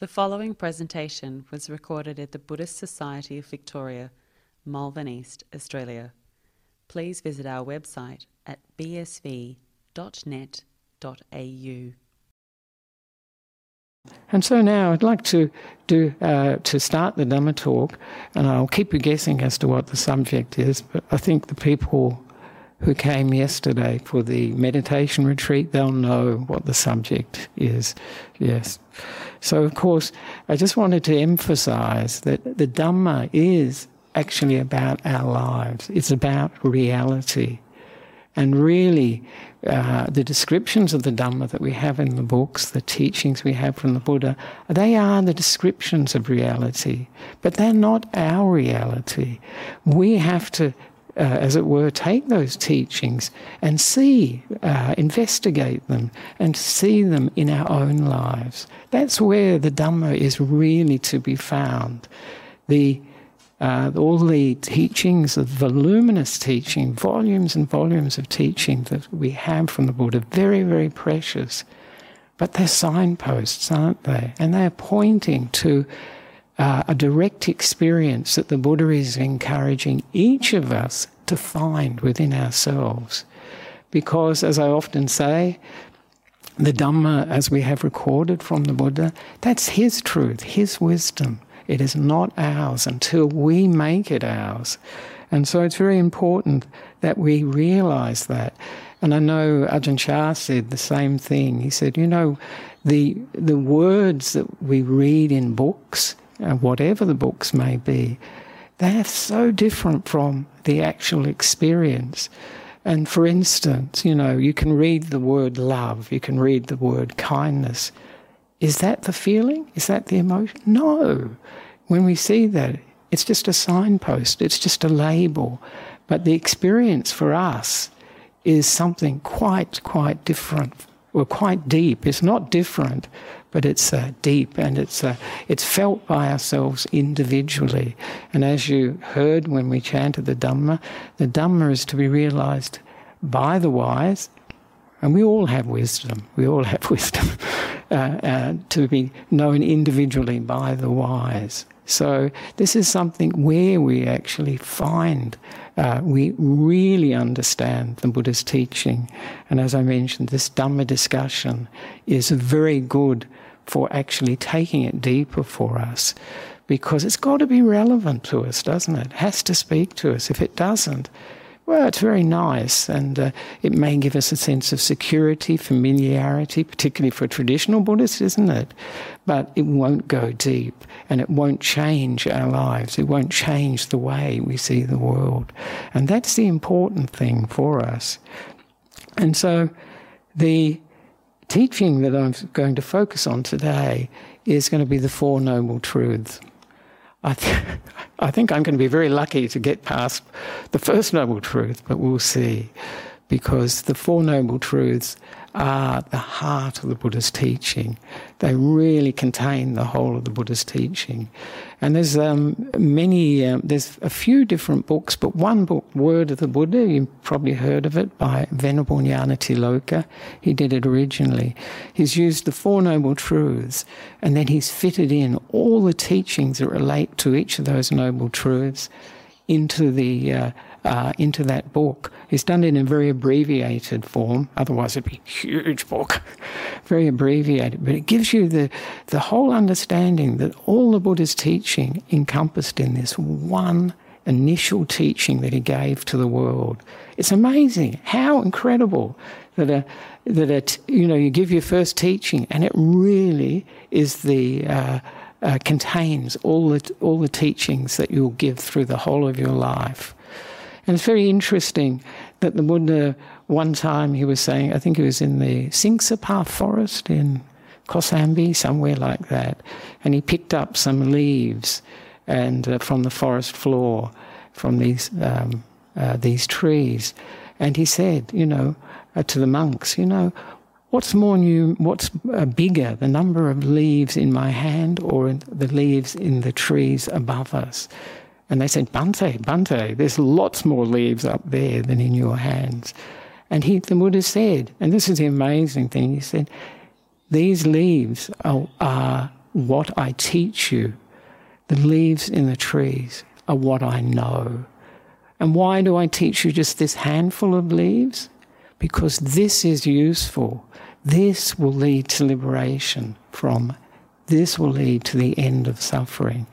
The following presentation was recorded at the Buddhist Society of Victoria, Malvern East, Australia. Please visit our website at bsv.net.au. And so now I'd like to do uh, to start the Dhamma talk, and I'll keep you guessing as to what the subject is. But I think the people who came yesterday for the meditation retreat, they'll know what the subject is. Yes. So, of course, I just wanted to emphasize that the Dhamma is actually about our lives, it's about reality. And really, uh, the descriptions of the Dhamma that we have in the books, the teachings we have from the Buddha, they are the descriptions of reality, but they're not our reality. We have to uh, as it were, take those teachings and see, uh, investigate them, and see them in our own lives. That's where the Dhamma is really to be found. The uh, all the teachings, the voluminous teaching, volumes and volumes of teaching that we have from the Buddha, very, very precious. But they're signposts, aren't they? And they're pointing to uh, a direct experience that the Buddha is encouraging each of us to find within ourselves. Because, as I often say, the Dhamma, as we have recorded from the Buddha, that's his truth, his wisdom. It is not ours until we make it ours. And so it's very important that we realize that. And I know Ajahn Chah said the same thing. He said, you know, the, the words that we read in books uh, whatever the books may be, they're so different from the actual experience. And for instance, you know, you can read the word love, you can read the word kindness. Is that the feeling? Is that the emotion? No. When we see that, it's just a signpost, it's just a label. But the experience for us is something quite, quite different, or quite deep. It's not different, but it's uh, deep and it's uh, it's felt by ourselves individually. And as you heard when we chanted the Dhamma, the Dhamma is to be realized by the wise, and we all have wisdom. We all have wisdom uh, uh, to be known individually by the wise. So this is something where we actually find uh, we really understand the Buddha's teaching. And as I mentioned, this Dhamma discussion is very good for actually taking it deeper for us because it's got to be relevant to us, doesn't it? It has to speak to us. If it doesn't, well, it's very nice and uh, it may give us a sense of security, familiarity, particularly for traditional Buddhists, isn't it? But it won't go deep and it won't change our lives. It won't change the way we see the world. And that's the important thing for us. And so the teaching that I'm going to focus on today is going to be the Four Noble Truths. I, th- I think I'm going to be very lucky to get past the first Noble Truth, but we'll see. Because the Four Noble Truths are the heart of the Buddha's teaching. They really contain the whole of the Buddha's teaching. And there's um, many, um, there's a few different books, but one book, Word of the Buddha, you've probably heard of it by Venerable Nyanatiloka. He did it originally. He's used the Four Noble Truths, and then he's fitted in all the teachings that relate to each of those Noble Truths into the uh, uh, into that book. He's done in a very abbreviated form, otherwise it'd be a huge book, very abbreviated. But it gives you the, the whole understanding that all the Buddha's teaching encompassed in this one initial teaching that he gave to the world. It's amazing, how incredible that a, that a, you know you give your first teaching and it really is the uh, uh, contains all the all the teachings that you'll give through the whole of your life. And it's very interesting that the Buddha, one time he was saying, I think he was in the Simsapa forest in Kosambi, somewhere like that, and he picked up some leaves and uh, from the forest floor, from these um, uh, these trees, and he said, you know, uh, to the monks, you know, what's more new, what's uh, bigger, the number of leaves in my hand or the leaves in the trees above us? And they said, Bhante, Bhante, there's lots more leaves up there than in your hands. And he, the Buddha said, and this is the amazing thing, he said, these leaves are, are what I teach you. The leaves in the trees are what I know. And why do I teach you just this handful of leaves? Because this is useful. This will lead to liberation from, this will lead to the end of suffering.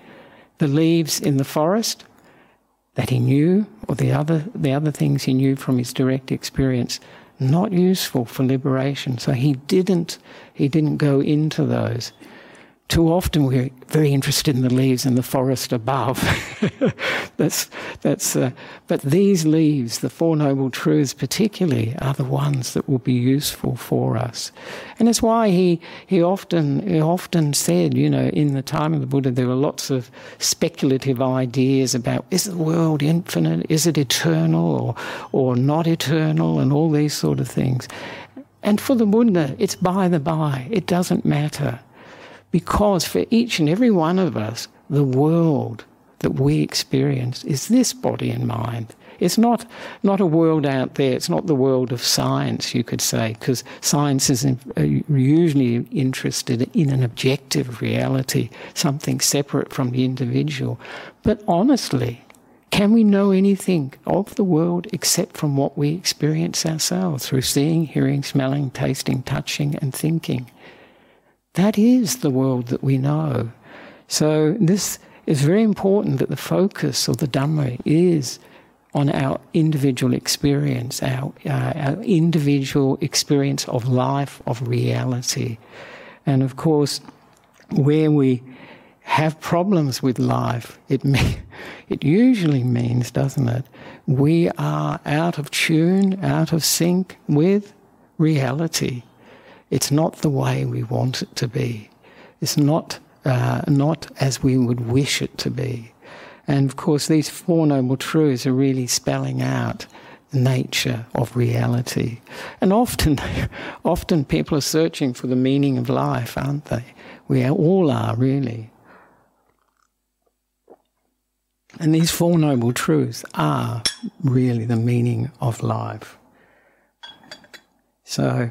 The leaves in the forest that he knew, or the other, the other things he knew from his direct experience, not useful for liberation. So he didn't, he didn't go into those too often we're very interested in the leaves in the forest above. that's, that's, uh, but these leaves, the Four Noble Truths particularly, are the ones that will be useful for us. And it's why he, he, often, he often said, you know, in the time of the Buddha, there were lots of speculative ideas about is the world infinite, is it eternal or, or not eternal, and all these sort of things. And for the Buddha, it's by the by, it doesn't matter because for each and every one of us, the world that we experience is this body and mind. It's not, not a world out there. It's not the world of science, you could say, because science is uh, usually interested in an objective reality, something separate from the individual. But honestly, can we know anything of the world except from what we experience ourselves through seeing, hearing, smelling, tasting, touching, and thinking? That is the world that we know. So this is very important that the focus of the Dhamma is on our individual experience, our, uh, our individual experience of life, of reality. And of course, where we have problems with life, it, may, it usually means, doesn't it, we are out of tune, out of sync with reality. It's not the way we want it to be. It's not, uh, not as we would wish it to be. And of course, these Four Noble Truths are really spelling out the nature of reality. And often, often people are searching for the meaning of life, aren't they? We all are, really. And these Four Noble Truths are really the meaning of life. So,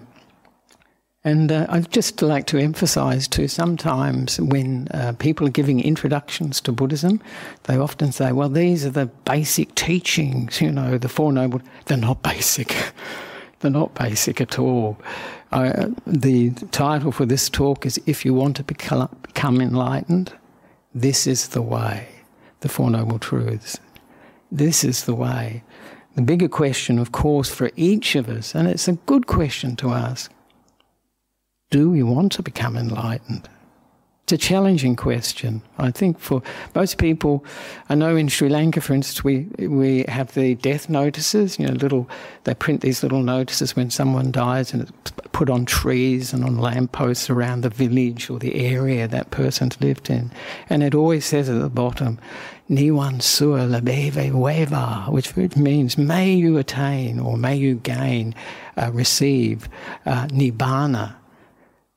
and uh, I'd just like to emphasize too, sometimes when uh, people are giving introductions to Buddhism, they often say, well, these are the basic teachings, you know, the Four Noble. They're not basic. They're not basic at all. Uh, the title for this talk is If You Want to Become, become Enlightened, This is the Way. The Four Noble Truths. This is the way. The bigger question, of course, for each of us, and it's a good question to ask do we want to become enlightened? It's a challenging question. I think for most people, I know in Sri Lanka, for instance, we we have the death notices. You know, little they print these little notices when someone dies, and it's put on trees and on lampposts around the village or the area that person's lived in, and it always says at the bottom, "Niwan Sua Labeve Weva," which means "May you attain" or "May you gain, uh, receive uh, Nibbana."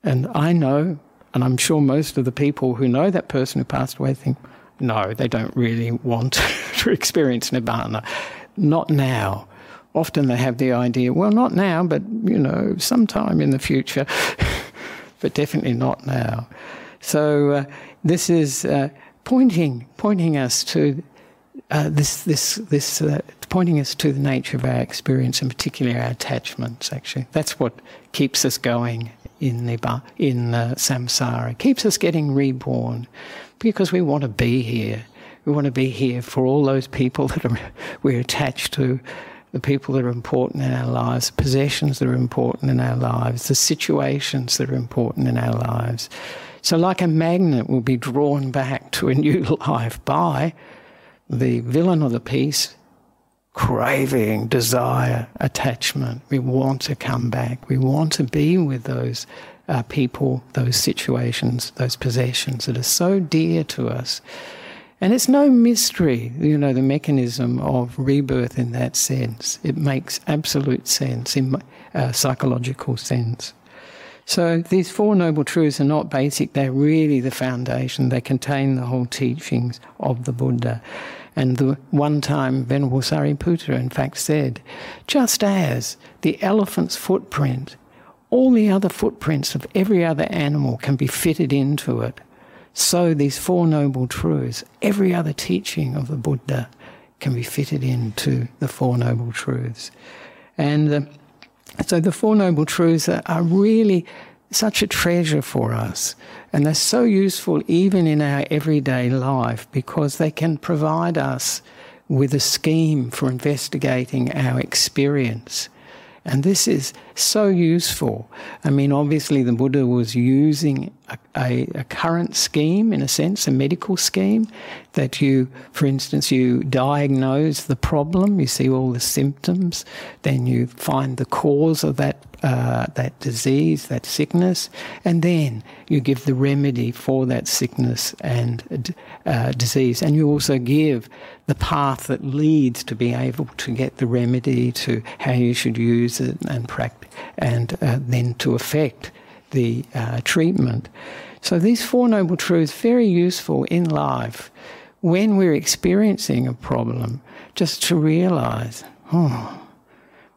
And I know, and I'm sure most of the people who know that person who passed away think, no, they don't really want to experience Nibbana. Not now. Often they have the idea, well, not now, but, you know, sometime in the future, but definitely not now. So uh, this is uh, pointing, pointing us to uh, this, this, this, uh, pointing us to the nature of our experience, and particularly our attachments. Actually, that's what keeps us going in the in uh, samsara. It keeps us getting reborn because we want to be here. We want to be here for all those people that are, we're attached to, the people that are important in our lives, the possessions that are important in our lives, the situations that are important in our lives. So, like a magnet, we'll be drawn back to a new life by the villain of the piece craving, desire, attachment. We want to come back. We want to be with those uh, people, those situations, those possessions that are so dear to us. And it's no mystery, you know, the mechanism of rebirth in that sense. It makes absolute sense, in uh, psychological sense. So these Four Noble Truths are not basic, they're really the foundation. They contain the whole teachings of the Buddha. And the one time Venerable Sariputta, in fact, said, just as the elephant's footprint, all the other footprints of every other animal can be fitted into it, So, these Four Noble Truths, every other teaching of the Buddha can be fitted into the Four Noble Truths. And uh, so, the Four Noble Truths are, are really such a treasure for us. And they're so useful even in our everyday life because they can provide us with a scheme for investigating our experience. And this is so useful. I mean, obviously, the Buddha was using a, a, current scheme, in a sense, a medical scheme, that you, for instance, you diagnose the problem, you see all the symptoms, then you find the cause of that uh, that disease, that sickness, and then you give the remedy for that sickness and uh, disease. And you also give the path that leads to be able to get the remedy, to how you should use it and practice, and uh, then to affect the uh, treatment. So these Four Noble Truths very useful in life when we're experiencing a problem, just to realize, oh,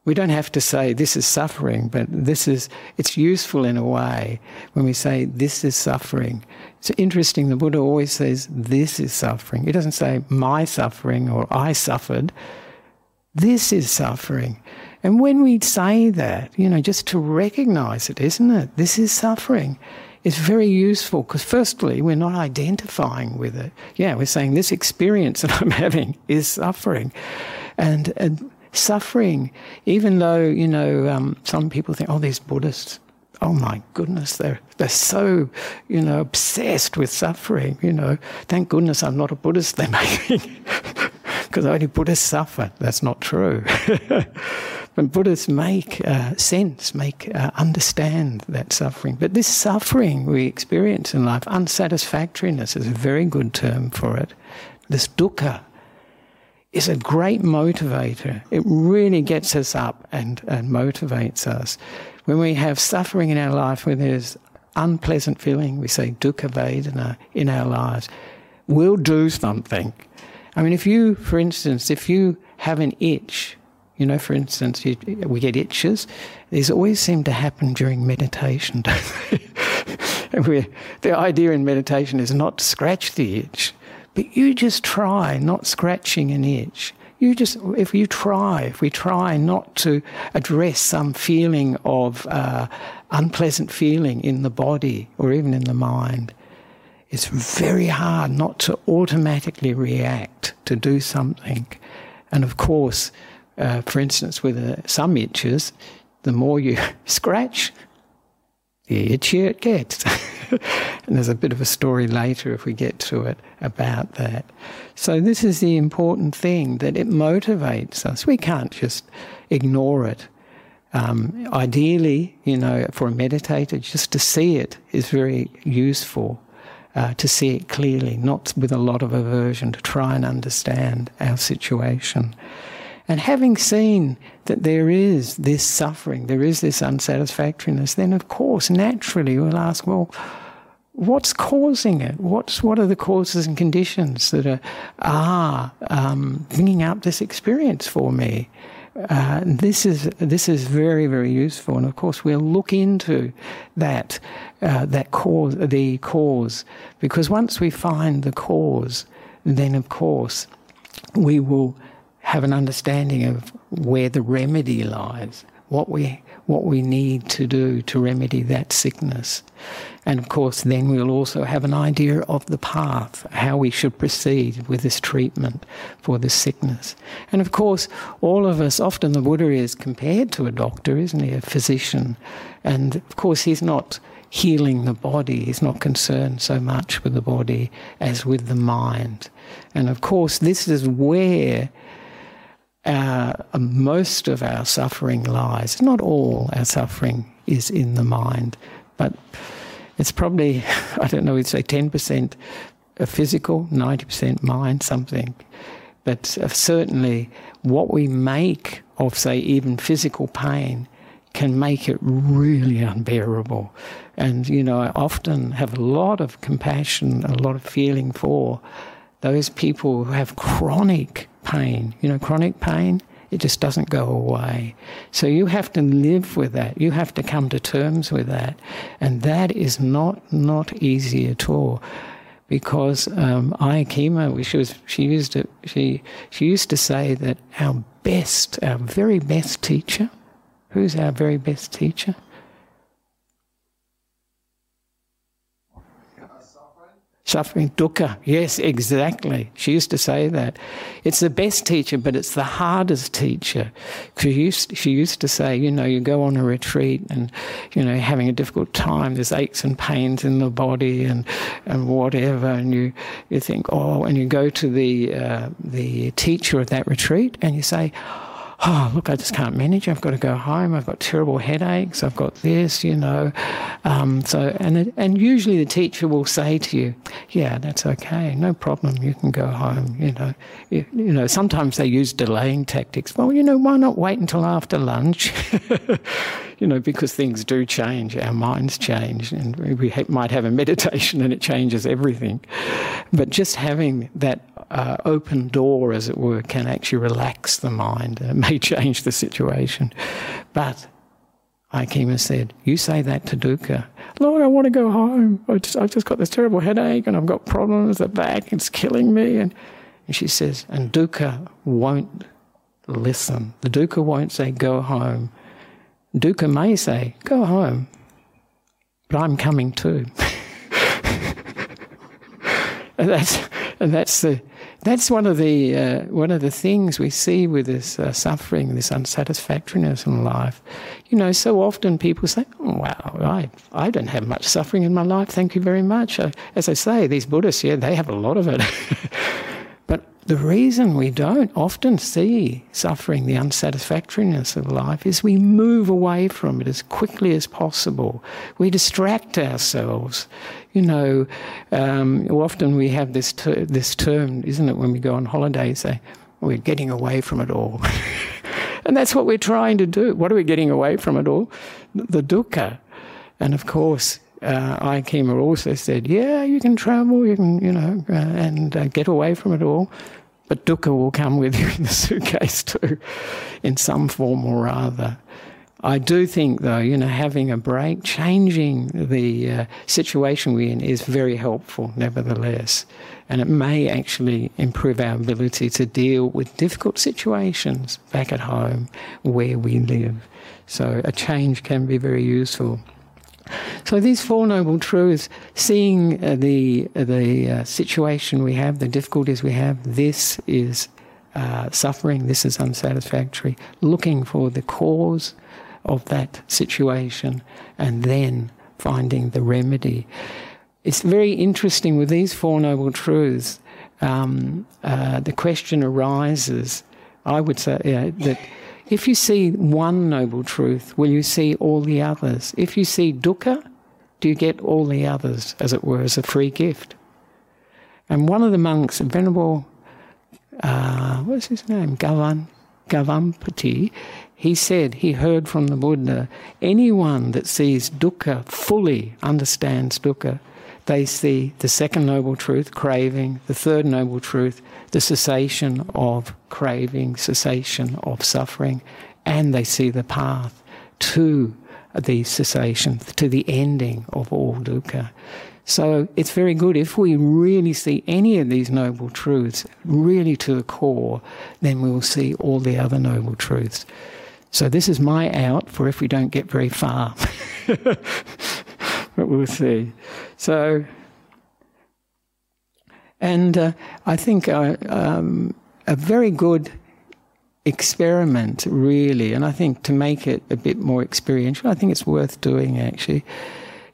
we don't have to say this is suffering, but this is, it's useful in a way when we say this is suffering. It's interesting, the Buddha always says this is suffering. He doesn't say my suffering or I suffered. This is suffering. And when we say that, you know, just to recognize it, isn't it? This is suffering. It's very useful because, firstly, we're not identifying with it. Yeah, we're saying this experience that I'm having is suffering. And, and suffering, even though, you know, um, some people think, oh, these Buddhists, oh my goodness, they're, they're so, you know, obsessed with suffering, you know. Thank goodness I'm not a Buddhist, they're making, because only Buddhists suffer. That's not true. but Buddhists make uh, sense, make uh, understand that suffering. But this suffering we experience in life, unsatisfactoriness is a very good term for it. This dukkha, is a great motivator. It really gets us up and, and motivates us. When we have suffering in our life, when there's unpleasant feeling, we say dukkha vedana in our lives, we'll do something. I mean, if you, for instance, if you have an itch, you know, for instance, you, we get itches, these always seem to happen during meditation, don't they? and the idea in meditation is not to scratch the itch, but you just try not scratching an itch. You just, if you try, if we try not to address some feeling of uh, unpleasant feeling in the body or even in the mind, it's very hard not to automatically react to do something. And of course, uh, for instance, with uh, some itches, the more you scratch, the itchier it gets. and there's a bit of a story later if we get to it about that. So, this is the important thing that it motivates us. We can't just ignore it. Um, ideally, you know, for a meditator, just to see it is very useful. Uh, to see it clearly, not with a lot of aversion, to try and understand our situation. And having seen that there is this suffering, there is this unsatisfactoriness, then of course, naturally, we'll ask, well, what's causing it? What's what are the causes and conditions that are are um, bringing up this experience for me? Uh, this is this is very very useful, and of course we'll look into that uh, that cause the cause because once we find the cause, then of course we will have an understanding of where the remedy lies, what we what we need to do to remedy that sickness. And of course, then we'll also have an idea of the path, how we should proceed with this treatment for this sickness. And of course, all of us, often the Buddha is compared to a doctor, isn't he? A physician. And of course, he's not healing the body, he's not concerned so much with the body as with the mind. And of course, this is where uh, most of our suffering lies. Not all our suffering is in the mind, but it's probably, I don't know, we'd say 10% physical, 90% mind, something. But uh, certainly, what we make of, say, even physical pain can make it really unbearable. And, you know, I often have a lot of compassion, a lot of feeling for those people who have chronic pain. You know, chronic pain, it just doesn't go away. So you have to live with that. You have to come to terms with that. And that is not, not easy at all. because um, Ayya Khema, she was she used it. She she used to say that our best, our very best teacher, who's our very best teacher? Suffering, dukkha. Yes, exactly. She used to say that. It's the best teacher, but it's the hardest teacher. She used, she used to say, you know, you go on a retreat and, you know, having a difficult time, there's aches and pains in the body and, and whatever, and you, you think, oh, and you go to the, uh, the teacher of that retreat and you say, oh, look, I just can't manage. I've got to go home. I've got terrible headaches. I've got this, you know. Um, so, and it, and usually the teacher will say to you, yeah, that's okay, no problem. You can go home. You know, you, you know. Sometimes they use delaying tactics. Well, you know, why not wait until after lunch? you know, because things do change. Our minds change, and we might have a meditation and it changes everything. But just having that uh, open door, as it were, can actually relax the mind. It may change the situation. But Ayya Khema said, You say that to Dukkha. Lord, I want to go home. I just, I just got this terrible headache and I've got problems at the back. It's killing me. And, and she says, And Dukkha won't listen. The Dukkha won't say, Go home. Dukkha may say, Go home. But I'm coming too. and that's, and that's the that's one of the uh, one of the things we see with this uh, suffering, this unsatisfactoriness in life. You know, so often people say, oh, "Wow, I I don't have much suffering in my life. Thank you very much." Uh, as I say, these Buddhists, yeah, they have a lot of it. the reason we don't often see suffering, the unsatisfactoriness of life, is we move away from it as quickly as possible. We distract ourselves you know, um, often we have this ter- this term, isn't it, when we go on holiday, say we're getting away from it all, and that's what we're trying to do. What are we getting away from it all? The dukkha, and of course. Uh, Ayya Khema also said, "Yeah, you can travel, you can, you know, uh, and uh, get away from it all, but dukkha will come with you in the suitcase too, in some form or other." I do think, though, you know, having a break, changing the uh, situation we're in is very helpful, nevertheless. And it may actually improve our ability to deal with difficult situations back at home where we live. So a change can be very useful. So these Four Noble Truths, seeing uh, the, uh, the uh, situation we have, the difficulties we have, this is uh, suffering, this is unsatisfactory, looking for the cause of that situation and then finding the remedy. It's very interesting with these Four Noble Truths. Um, the question arises, I would say, that if you see one noble truth, will you see all the others? If you see dukkha, do you get all the others, as it were, as a free gift? And one of the monks, Venerable, uh, what's his name? Gavan, Gavampati, he said he heard from the Buddha anyone that sees dukkha fully understands dukkha. They see the second noble truth, craving, the third noble truth, the cessation of craving, cessation of suffering, and they see the path to the cessation, to the ending of all dukkha. So it's very good if we really see any of these noble truths really to the core, then we will see all the other noble truths. So this is my out for if we don't get very far. but we'll see. So, and uh, I think uh, um, a very good experiment, really, and I think to make it a bit more experiential, I think it's worth doing actually,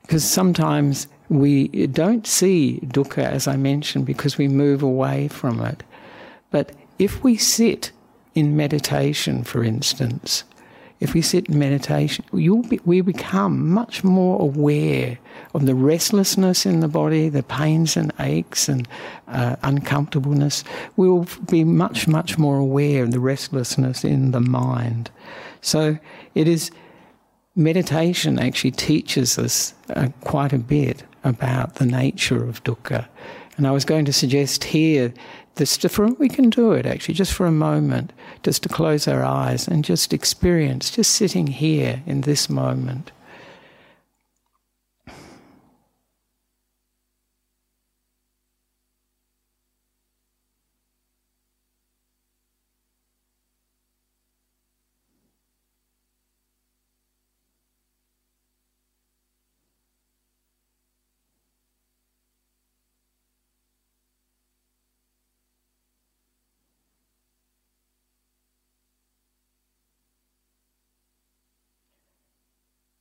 because sometimes we don't see dukkha, as I mentioned, because we move away from it. But if we sit in meditation, for instance, if we sit in meditation, be, we become much more aware of the restlessness in the body, the pains and aches and uh, uncomfortableness. We will be much, much more aware of the restlessness in the mind. So it is meditation actually teaches us uh, quite a bit about the nature of dukkha. And I was going to suggest here this for we can do it actually just for a moment, just to close our eyes and just experience, just sitting here in this moment.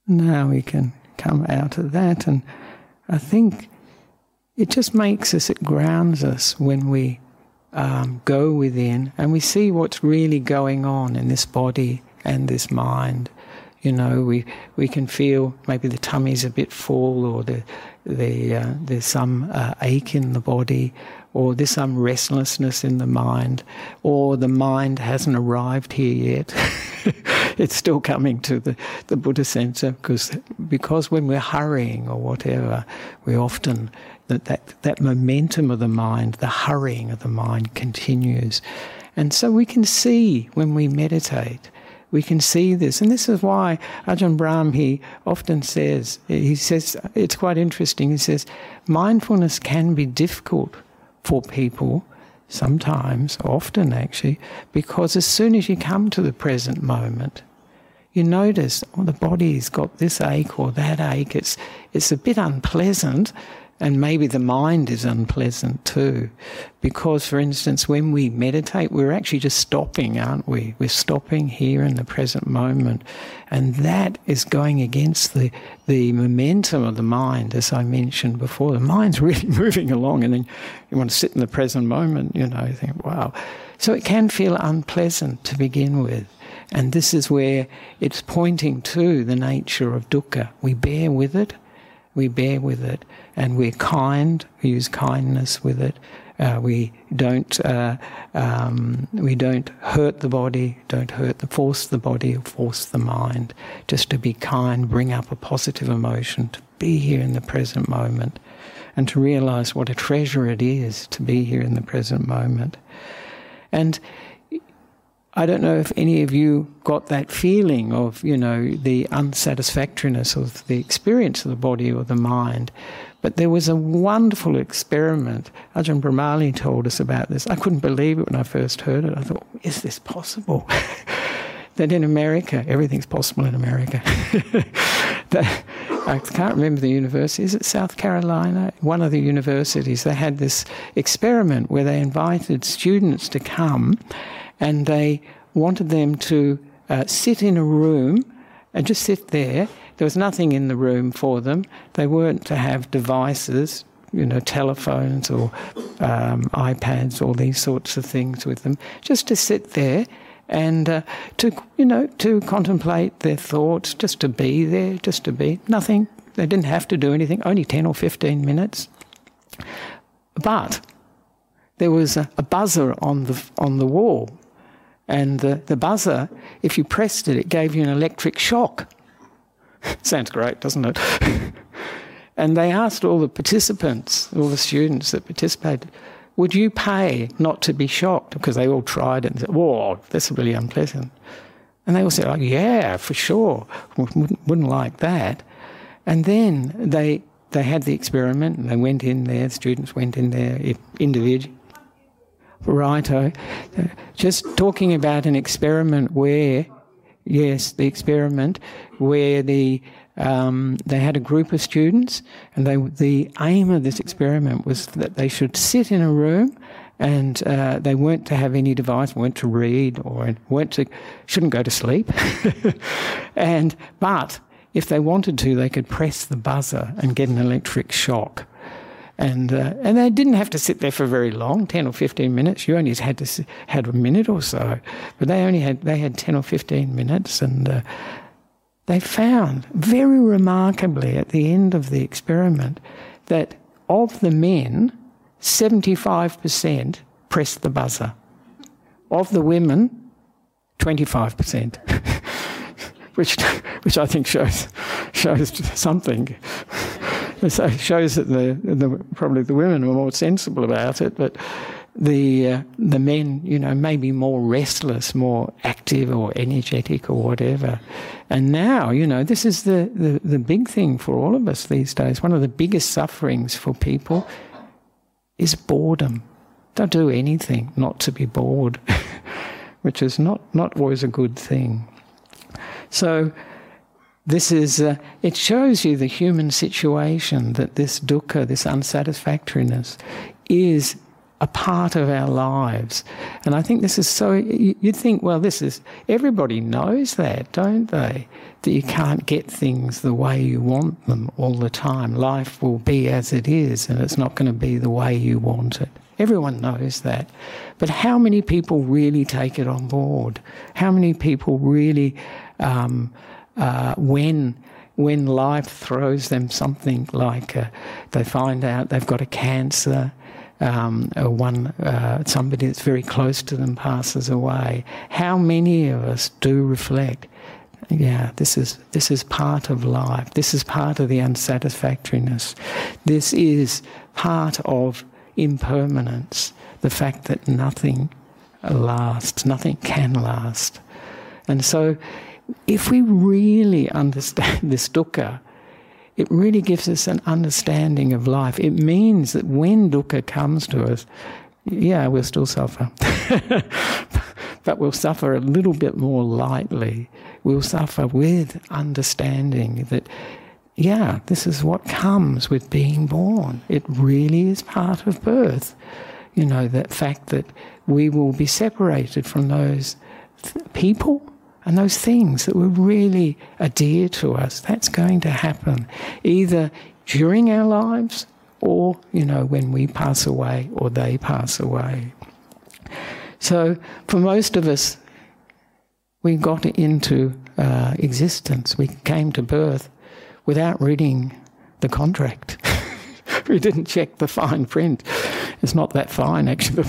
Now we can come out of that. And I think it just makes us, it grounds us when we um, go within and we see what's really going on in this body and this mind. You know, we we can feel maybe the tummy's a bit full, or the the uh, there's some uh, ache in the body, or there's some restlessness in the mind, or the mind hasn't arrived here yet. it's still coming to the, the Buddha center because because when we're hurrying or whatever, we often that, that that momentum of the mind, the hurrying of the mind continues. And so we can see when we meditate we can see this. And this is why Ajahn Brahm, he often says, he says, it's quite interesting, he says, mindfulness can be difficult for people, sometimes, often actually, because as soon as you come to the present moment, you notice, oh, the body's got this ache or that ache. It's, it's a bit unpleasant, and maybe the mind is unpleasant too. Because, for instance, when we meditate, we're actually just stopping, aren't we? We're stopping here in the present moment. And that is going against the, the momentum of the mind, as I mentioned before. The mind's really moving along, and then you want to sit in the present moment, you know, you think, wow. So it can feel unpleasant to begin with. And this is where it's pointing to the nature of dukkha. We bear with it, we bear with it, and we're kind, we use kindness with it. Uh, we don't uh, um, we don't hurt the body, don't hurt the force the body or force the mind. Just to be kind, bring up a positive emotion, to be here in the present moment, and to realize what a treasure it is to be here in the present moment. And I don't know if any of you got that feeling of, you know, the unsatisfactoriness of the experience of the body or the mind. But there was a wonderful experiment. Ajahn Brahmali told us about this. I couldn't believe it when I first heard it. I thought, is this possible? that in America, everything's possible in America. that, I can't remember the university. Is it South Carolina? One of the universities. They had this experiment where they invited students to come and they wanted them to uh, sit in a room and just sit there. There was nothing in the room for them. They weren't to have devices, you know, telephones or um, iPads, all these sorts of things with them. Just to sit there and uh, to, you know, to contemplate their thoughts, just to be there, just to be. Nothing. They didn't have to do anything. Only ten or fifteen minutes. But there was a, a buzzer on the on the wall and the, the buzzer, if you pressed it, it gave you an electric shock. Sounds great, doesn't it? and they asked all the participants, all the students that participated, would you pay not to be shocked? Because they all tried it and said, whoa, that's really unpleasant. And they all said, oh, yeah, for sure. Wouldn't, wouldn't like that. And then they, they had the experiment and they went in there, students went in there individually righto. Just talking about an experiment where, yes, the experiment where the um, they had a group of students, and they, the aim of this experiment was that they should sit in a room, and uh, they weren't to have any device, weren't to read, or weren't to, shouldn't go to sleep, and but if they wanted to, they could press the buzzer and get an electric shock and uh, and they didn't have to sit there for very long, ten or fifteen minutes. You only had to had a minute or so, but they only had they had ten or fifteen minutes, and uh, they found very remarkably at the end of the experiment that of the men, seventy five percent pressed the buzzer. Of the women, twenty five percent. Which, which I think shows shows something. So it shows that the, the probably the women were more sensible about it, but the uh, the men, you know, maybe more restless, more active or energetic or whatever. And now, you know, this is the, the, the big thing for all of us these days. One of the biggest sufferings for people is boredom. Don't do anything not to be bored, which is not, not always a good thing. So this is, uh, it shows you the human situation that this dukkha, this unsatisfactoriness, is a part of our lives. And I think this is so, you'd think, well, this is, everybody knows that, don't they? That you can't get things the way you want them all the time. Life will be as it is, and it's not going to be the way you want it. Everyone knows that. But how many people really take it on board? How many people really, um, uh, when when life throws them something like uh, they find out they've got a cancer, um, or one uh, somebody that's very close to them passes away. How many of us do reflect? Yeah, this is this is part of life. This is part of the unsatisfactoriness. This is part of impermanence. The fact that nothing lasts, nothing can last, and so if we really understand this dukkha, it really gives us an understanding of life. It means that when dukkha comes to us, yeah, we'll still suffer. but we'll suffer a little bit more lightly. We'll suffer with understanding that, yeah, this is what comes with being born. It really is part of birth. You know, that fact that we will be separated from those th- people and those things that were really dear to us, that's going to happen either during our lives or, you know, when we pass away or they pass away. So for most of us, we got into uh, existence, we came to birth without reading the contract. we didn't check the fine print. It's not that fine, actually,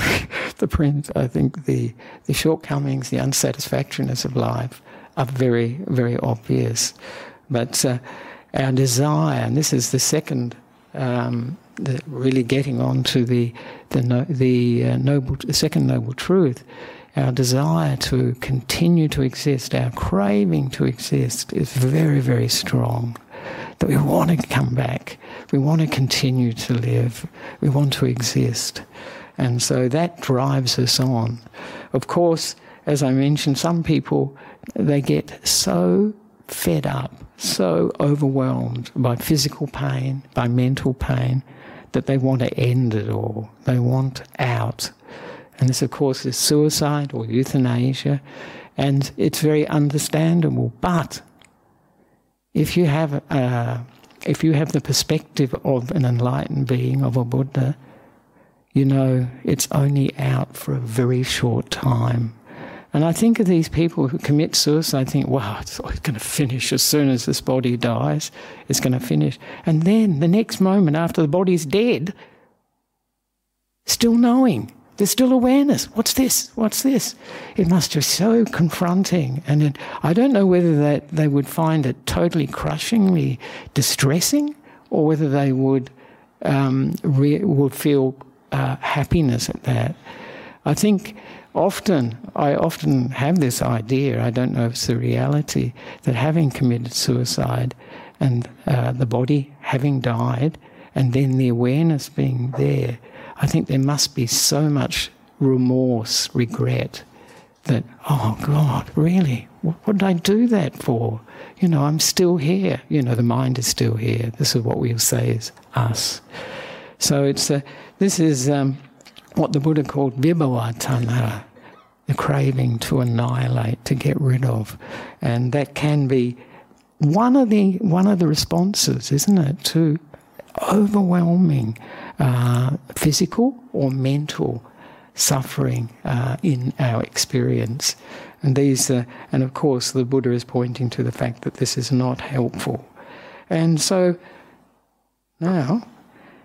the, print. I think the, the shortcomings, the unsatisfactoriness of life are very, very obvious. But uh, our desire, and this is the second, um, the, really getting on to the, the, no, the, uh, noble, the second noble truth, our desire to continue to exist, our craving to exist is very, very strong. That we want to come back we want to continue to live. We want to exist. And so that drives us on. Of course, as I mentioned, some people, they get so fed up, so overwhelmed by physical pain, by mental pain, that they want to end it all. They want out. And this, of course, is suicide or euthanasia. And it's very understandable. But if you have a, if you have the perspective of an enlightened being, of a Buddha, you know it's only out for a very short time. And I think of these people who commit suicide, I think, wow, it's, going to finish as soon as this body dies. It's going to finish. And then the next moment after the body's dead, still knowing there's still awareness. What's this? What's this? It must be so confronting. And it, I don't know whether that they would find it totally crushingly distressing or whether they would, um, re- would feel uh, happiness at that. I think often, I often have this idea, I don't know if it's a reality, that having committed suicide and uh, the body having died and then the awareness being there, I think there must be so much remorse, regret that, oh God, really? What, what, did I do that for? You know, I'm still here. You know, the mind is still here. This is what we'll say is us. So it's a, this is um, what the Buddha called vibhava tanha, the craving to annihilate, to get rid of. And that can be one of the, one of the responses, isn't it, to overwhelming uh, physical or mental suffering uh, in our experience. And these, uh, and of course, the Buddha is pointing to the fact that this is not helpful. And so now,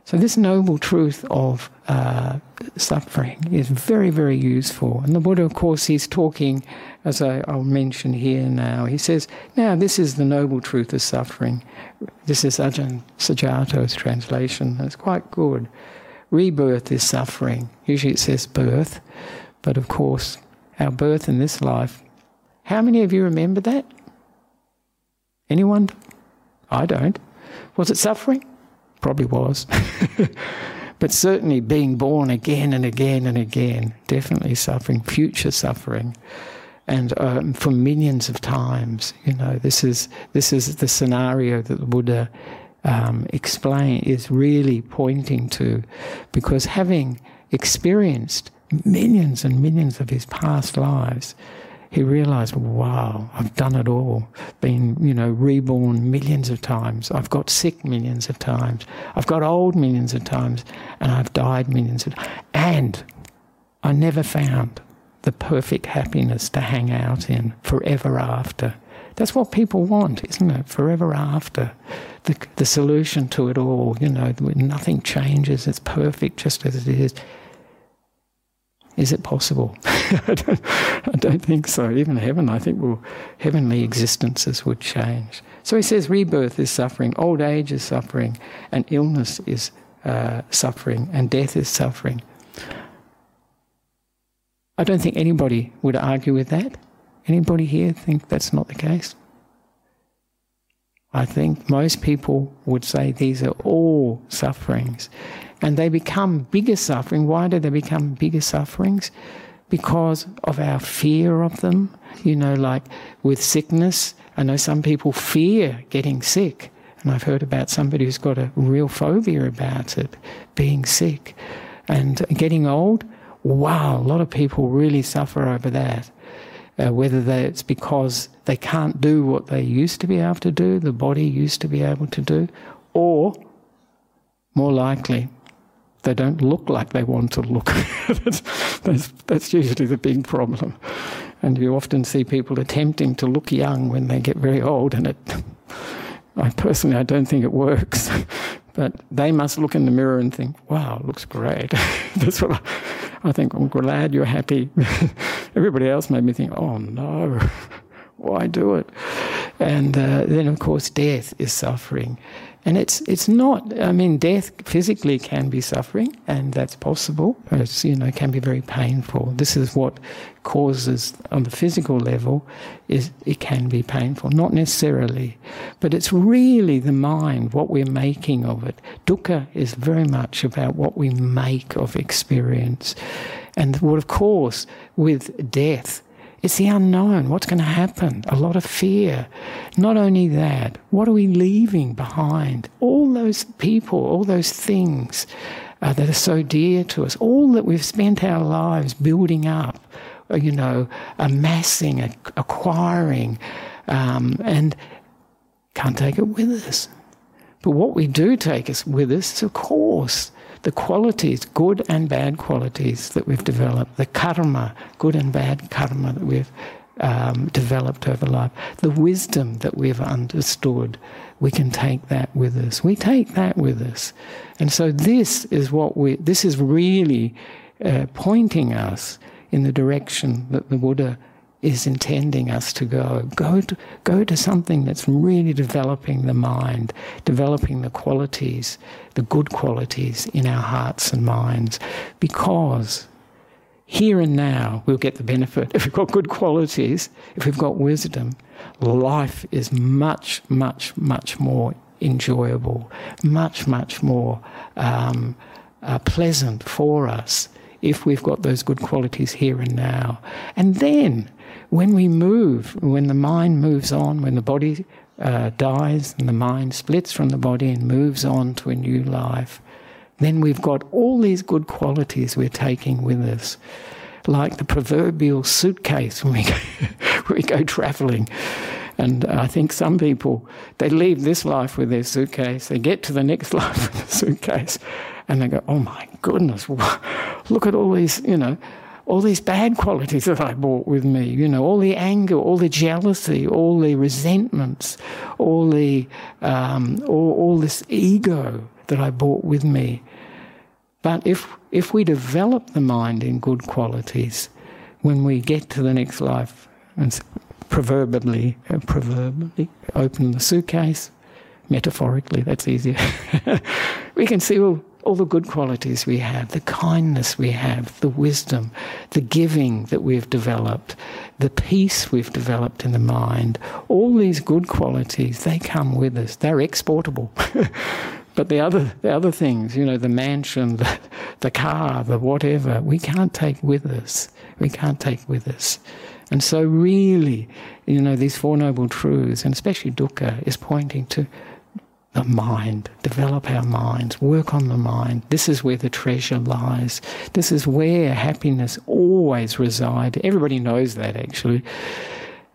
so this noble truth of uh, suffering is very, very useful. And the Buddha, of course, he's talking, as I, will mention here now, he says, now this is the noble truth of suffering. This is Ajahn Sujato's translation. It's quite good. Rebirth is suffering. Usually it says birth, but of course, our birth in this life. How many of you remember that? Anyone? I don't. Was it suffering? Probably was. but certainly being born again and again and again, definitely suffering, future suffering and um, for millions of times. You know, this is this is the scenario that the Buddha um, explain is really pointing to, because having experienced millions and millions of his past lives, he realized, wow, I've done it all. Been, you know, reborn millions of times. I've got sick millions of times. I've got old millions of times. And I've died millions of. And I never found the perfect happiness to hang out in forever after. That's what people want, isn't it? Forever after. The, the solution to it all, you know, nothing changes, it's perfect just as it is. Is it possible? I, don't, I, don't, think so. Even heaven, I think, will heavenly existences would change. So he says rebirth is suffering, old age is suffering, and illness is uh, suffering, and death is suffering. I don't think anybody would argue with that. Anybody here think that's not the case? I think most people would say these are all sufferings. And they become bigger suffering. Why do they become bigger sufferings? Because of our fear of them. You know, like with sickness, I know some people fear getting sick. And I've heard about somebody who's got a real phobia about it, being sick. And getting old, wow, a lot of people really suffer over that. Uh, whether it's because they can't do what they used to be able to do, the body used to be able to do, or more likely, they don't look like they want to look. that's, that's, that's, usually the big problem. And you often see people attempting to look young when they get very old, and it, I personally, I don't think it works. but they must look in the mirror and think, wow, looks great. that's what I, I think, I'm glad you're happy. Everybody else made me think, oh no, why do it? And uh, then, of course, death is suffering. And it's it's not. I mean, death physically can be suffering, and that's possible. It's you know can be very painful. This is what causes on the physical level is it can be painful. Not necessarily, but it's really the mind, what we're making of it. Dukkha is very much about what we make of experience, and what of course with death it's the unknown. What's going to happen? A lot of fear. Not only that, what are we leaving behind? All those people, all those things uh, that are so dear to us, all that we've spent our lives building up, uh, you know, amassing, acquiring, um, and can't take it with us. But what we do take us with us of course, the qualities, good and bad qualities that we've developed, the karma, good and bad karma that we've um, developed over life, the wisdom that we've understood, we can take that with us. We take that with us. And so this is what we, this is really uh, pointing us in the direction that the Buddha is intending us to go. Go to, go to something that's really developing the mind, developing the qualities, the good qualities in our hearts and minds, because here and now we'll get the benefit. If we've got good qualities, if we've got wisdom, life is much, much, much more enjoyable, much, much more um, uh, pleasant for us if we've got those good qualities here and now. And then when we move, when the mind moves on, when the body uh, dies and the mind splits from the body and moves on to a new life, then we've got all these good qualities we're taking with us, like the proverbial suitcase when we go, when we go traveling. And I think some people, they leave this life with their suitcase, they get to the next life with the suitcase, and they go, oh my goodness, look at all these, you know, all these bad qualities that I brought with me, you know, all the anger, all the jealousy, all the resentments, all the um, all, all this ego that I brought with me. But if if we develop the mind in good qualities, when we get to the next life, and proverbially, uh, proverbially open the suitcase, metaphorically, that's easier. we can see well all the good qualities we have, the kindness we have, the wisdom, the giving that we've developed, the peace we've developed in the mind, all these good qualities, they come with us. They're exportable. but the other, the other things, you know, the mansion, the, the car, the whatever, we can't take with us. We can't take with us. And so, really, you know, these Four Noble Truths, and especially dukkha, is pointing to the mind, develop our minds, work on the mind. This is where the treasure lies. This is where happiness always resides. Everybody knows that actually.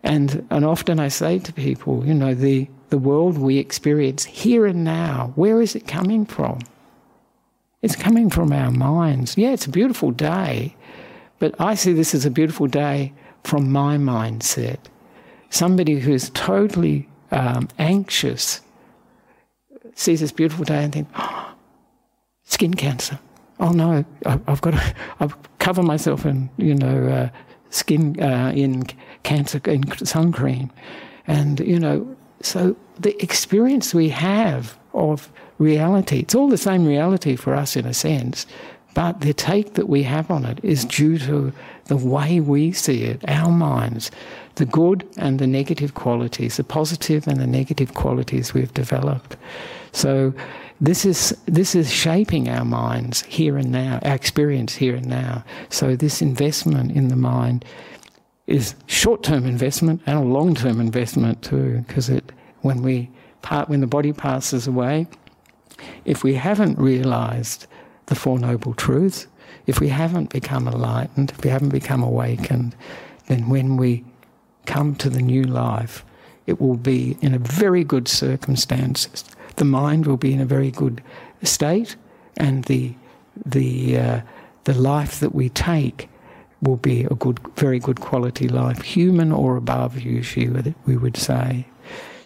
And, and often I say to people, you know, the, the world we experience here and now, where is it coming from? It's coming from our minds. Yeah, it's a beautiful day, but I see this as a beautiful day from my mindset. Somebody who's totally um, anxious sees this beautiful day and thinks, oh, skin cancer. Oh no, I've got to I've cover myself in, you know, uh, skin uh, in cancer in sun cream. And, you know, so the experience we have of reality, it's all the same reality for us in a sense, but the take that we have on it is due to the way we see it, our minds, the good and the negative qualities, the positive and the negative qualities we've developed. So this is this is shaping our minds here and now, our experience here and now. So this investment in the mind is short-term investment and a long-term investment too, because it when we part when the body passes away, if we haven't realized the Four Noble Truths, if we haven't become enlightened, if we haven't become awakened, then when we come to the new life, it will be in a very good circumstances. The mind will be in a very good state, and the the uh, the life that we take will be a good, very good quality life, human or above, usually we would say.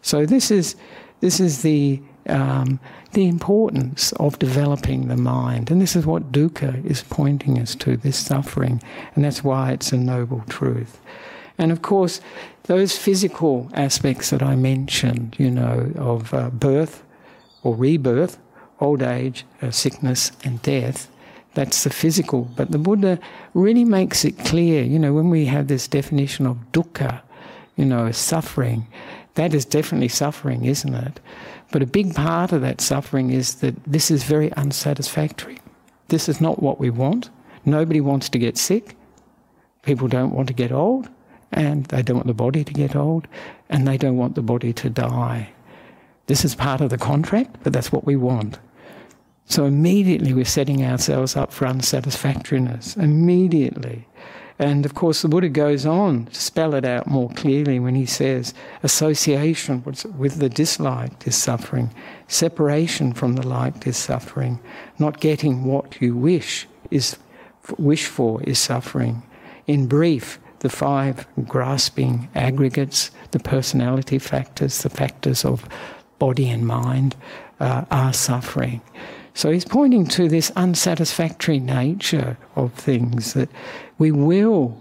So this is this is the um, the importance of developing the mind, and this is what dukkha is pointing us to: this suffering, and that's why it's a noble truth. And of course, those physical aspects that I mentioned, you know, of uh, birth or rebirth, old age, uh, sickness, and death, that's the physical. But the Buddha really makes it clear, you know, when we have this definition of dukkha, you know, suffering, that is definitely suffering, isn't it? But a big part of that suffering is that this is very unsatisfactory. This is not what we want. Nobody wants to get sick. People don't want to get old, and they don't want the body to get old, and they don't want the body to die. This is part of the contract, but that's what we want. So immediately we're setting ourselves up for unsatisfactoriness. Immediately. And of course, the Buddha goes on to spell it out more clearly when he says association with the disliked is suffering, separation from the liked is suffering, not getting what you wish is wish for is suffering. In brief, the five grasping aggregates, the personality factors, the factors of body and mind, uh, are suffering. So he's pointing to this unsatisfactory nature of things that we will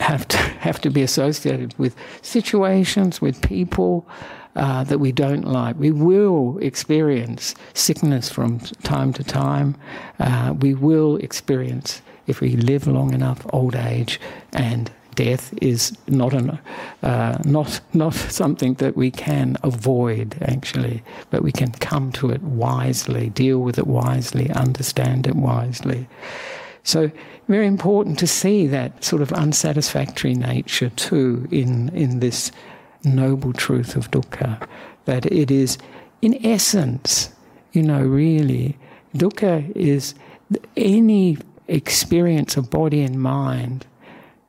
have to have to be associated with situations, with people uh, that we don't like. We will experience sickness from time to time. Uh, we will experience, if we live long enough, old age and death is not an, uh, not not something that we can avoid actually, but we can come to it wisely, deal with it wisely, understand it wisely. So very important to see that sort of unsatisfactory nature too in in this noble truth of dukkha, that it is in essence, you know, really, dukkha is any experience of body and mind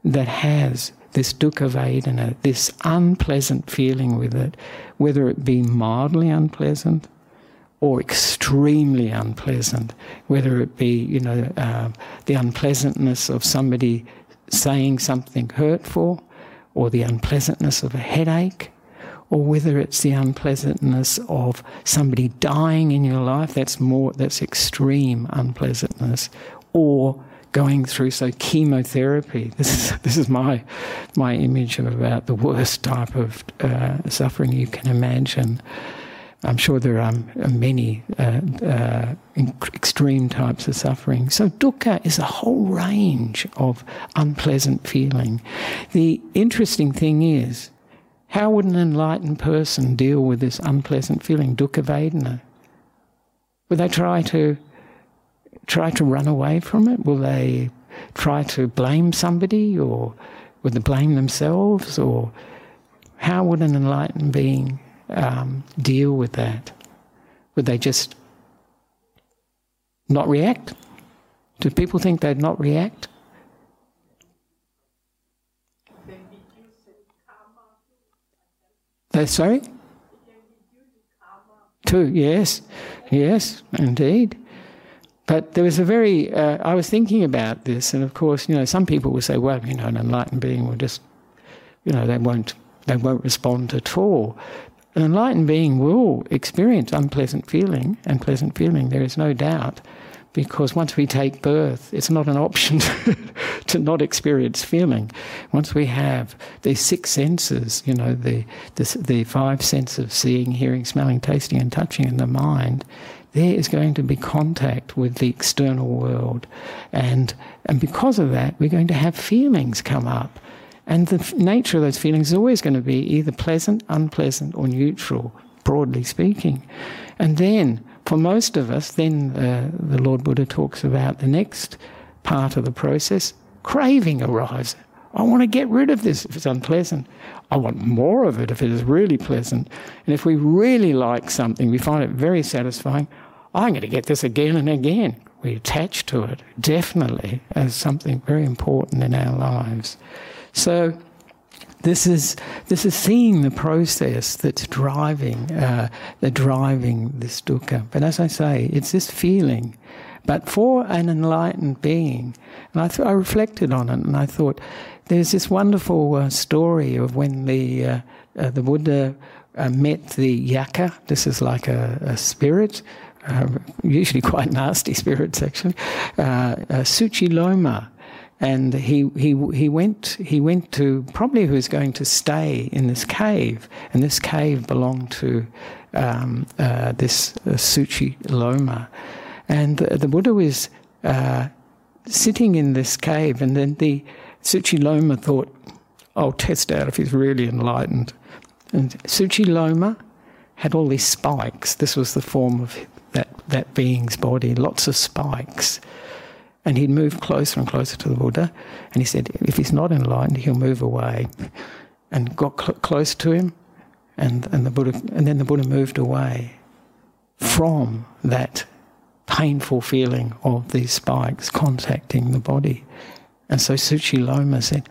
that has this dukkha vedana, this unpleasant feeling with it, whether it be mildly unpleasant or extremely unpleasant, whether it be, you know, uh, the unpleasantness of somebody saying something hurtful, or the unpleasantness of a headache, or whether it's the unpleasantness of somebody dying in your life, that's more, that's extreme unpleasantness, or going through so chemotherapy. This is this is my my image of about the worst type of uh, suffering you can imagine. I'm sure there are many uh, uh, extreme types of suffering. So dukkha is a whole range of unpleasant feeling. The interesting thing is, how would an enlightened person deal with this unpleasant feeling, dukkha vedana? Would they try to try to run away from it? Will they try to blame somebody or would they blame themselves? Or how would an enlightened being um, deal with that? Would they just not react? Do people think they'd not react? They're sorry? Two, yes, yes, indeed. But there was a very, uh, I was thinking about this, and of course, you know, some people will say, well, you know, an enlightened being will just, you know, they won't, they won't respond at all. An enlightened being will experience unpleasant feeling and pleasant feeling, there is no doubt because once we take birth, it's not an option to not experience feeling. Once we have these six senses, you know, the, the, the five senses seeing, hearing, smelling, tasting, and touching in the mind, there is going to be contact with the external world. And, and because of that, we're going to have feelings come up. And the nature of those feelings is always going to be either pleasant, unpleasant, or neutral, broadly speaking. And then for most of us, then uh, the Lord Buddha talks about the next part of the process craving arises. I want to get rid of this if it's unpleasant. I want more of it if it is really pleasant. And if we really like something, we find it very satisfying. I'm going to get this again and again. We attach to it, definitely, as something very important in our lives. So, this is this is seeing the process that's driving uh, the driving this dukkha. But as I say, it's this feeling. But for an enlightened being, and I, th- I reflected on it, and I thought there's this wonderful uh, story of when the uh, uh the Buddha uh, met the yakkha. This is like a, a spirit. Uh, usually quite nasty spirits, actually. Suciloma, and he he he went he went to probably who was going to stay in this cave, and this cave belonged to um, uh, this uh, Suchi Loma, and the, the Buddha was uh, sitting in this cave, and then the Suciloma thought, "I'll test out if he's really enlightened." And Suciloma had all these spikes. This was the form of that being's body, lots of spikes. And he'd move closer and closer to the Buddha. And he said, if he's not enlightened, he'll move away. And got cl- close to him, and, and, the Buddha, and then the Buddha moved away from that painful feeling of these spikes contacting the body. And so Suciloma said,